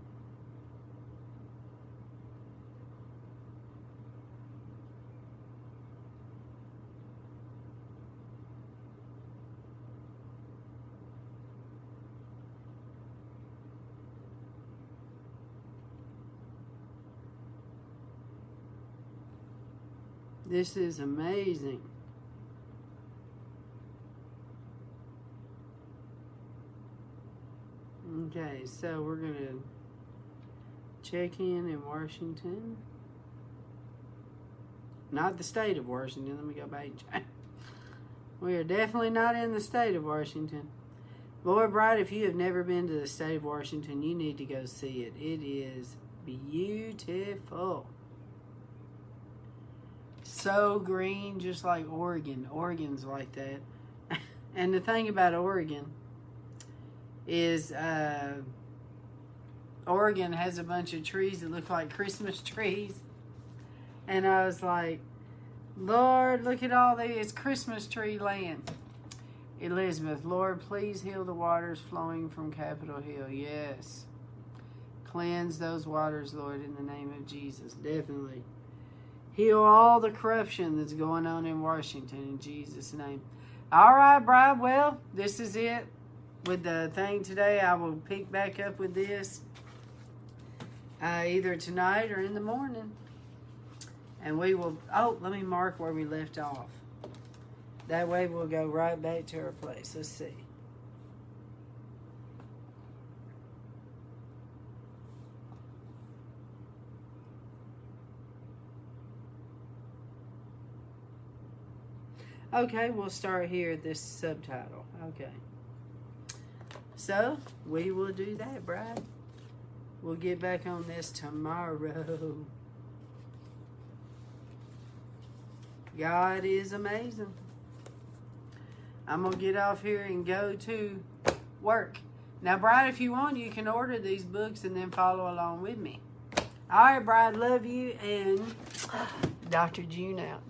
This is amazing. Okay, so we're going to check in in Washington. Not the state of Washington. Let me go back. We are definitely not in the state of Washington. Lord Bride, if you have never been to the state of Washington, you need to go see it. It is beautiful. So green, just like Oregon. Oregon's like that. and the thing about Oregon is uh, Oregon has a bunch of trees that look like Christmas trees. And I was like, Lord, look at all these Christmas tree land. Elizabeth, Lord, please heal the waters flowing from Capitol Hill. Yes. Cleanse those waters, Lord, in the name of Jesus. Definitely. Heal all the corruption that's going on in Washington in Jesus' name. All right, Bride. Well, this is it with the thing today. I will pick back up with this uh, either tonight or in the morning. And we will, oh, let me mark where we left off. That way we'll go right back to our place. Let's see. Okay, we'll start here at this subtitle. Okay. So, we will do that, Bride. We'll get back on this tomorrow. God is amazing. I'm going to get off here and go to work. Now, Bride, if you want, you can order these books and then follow along with me. All right, Bride, love you, and uh, Dr. June out.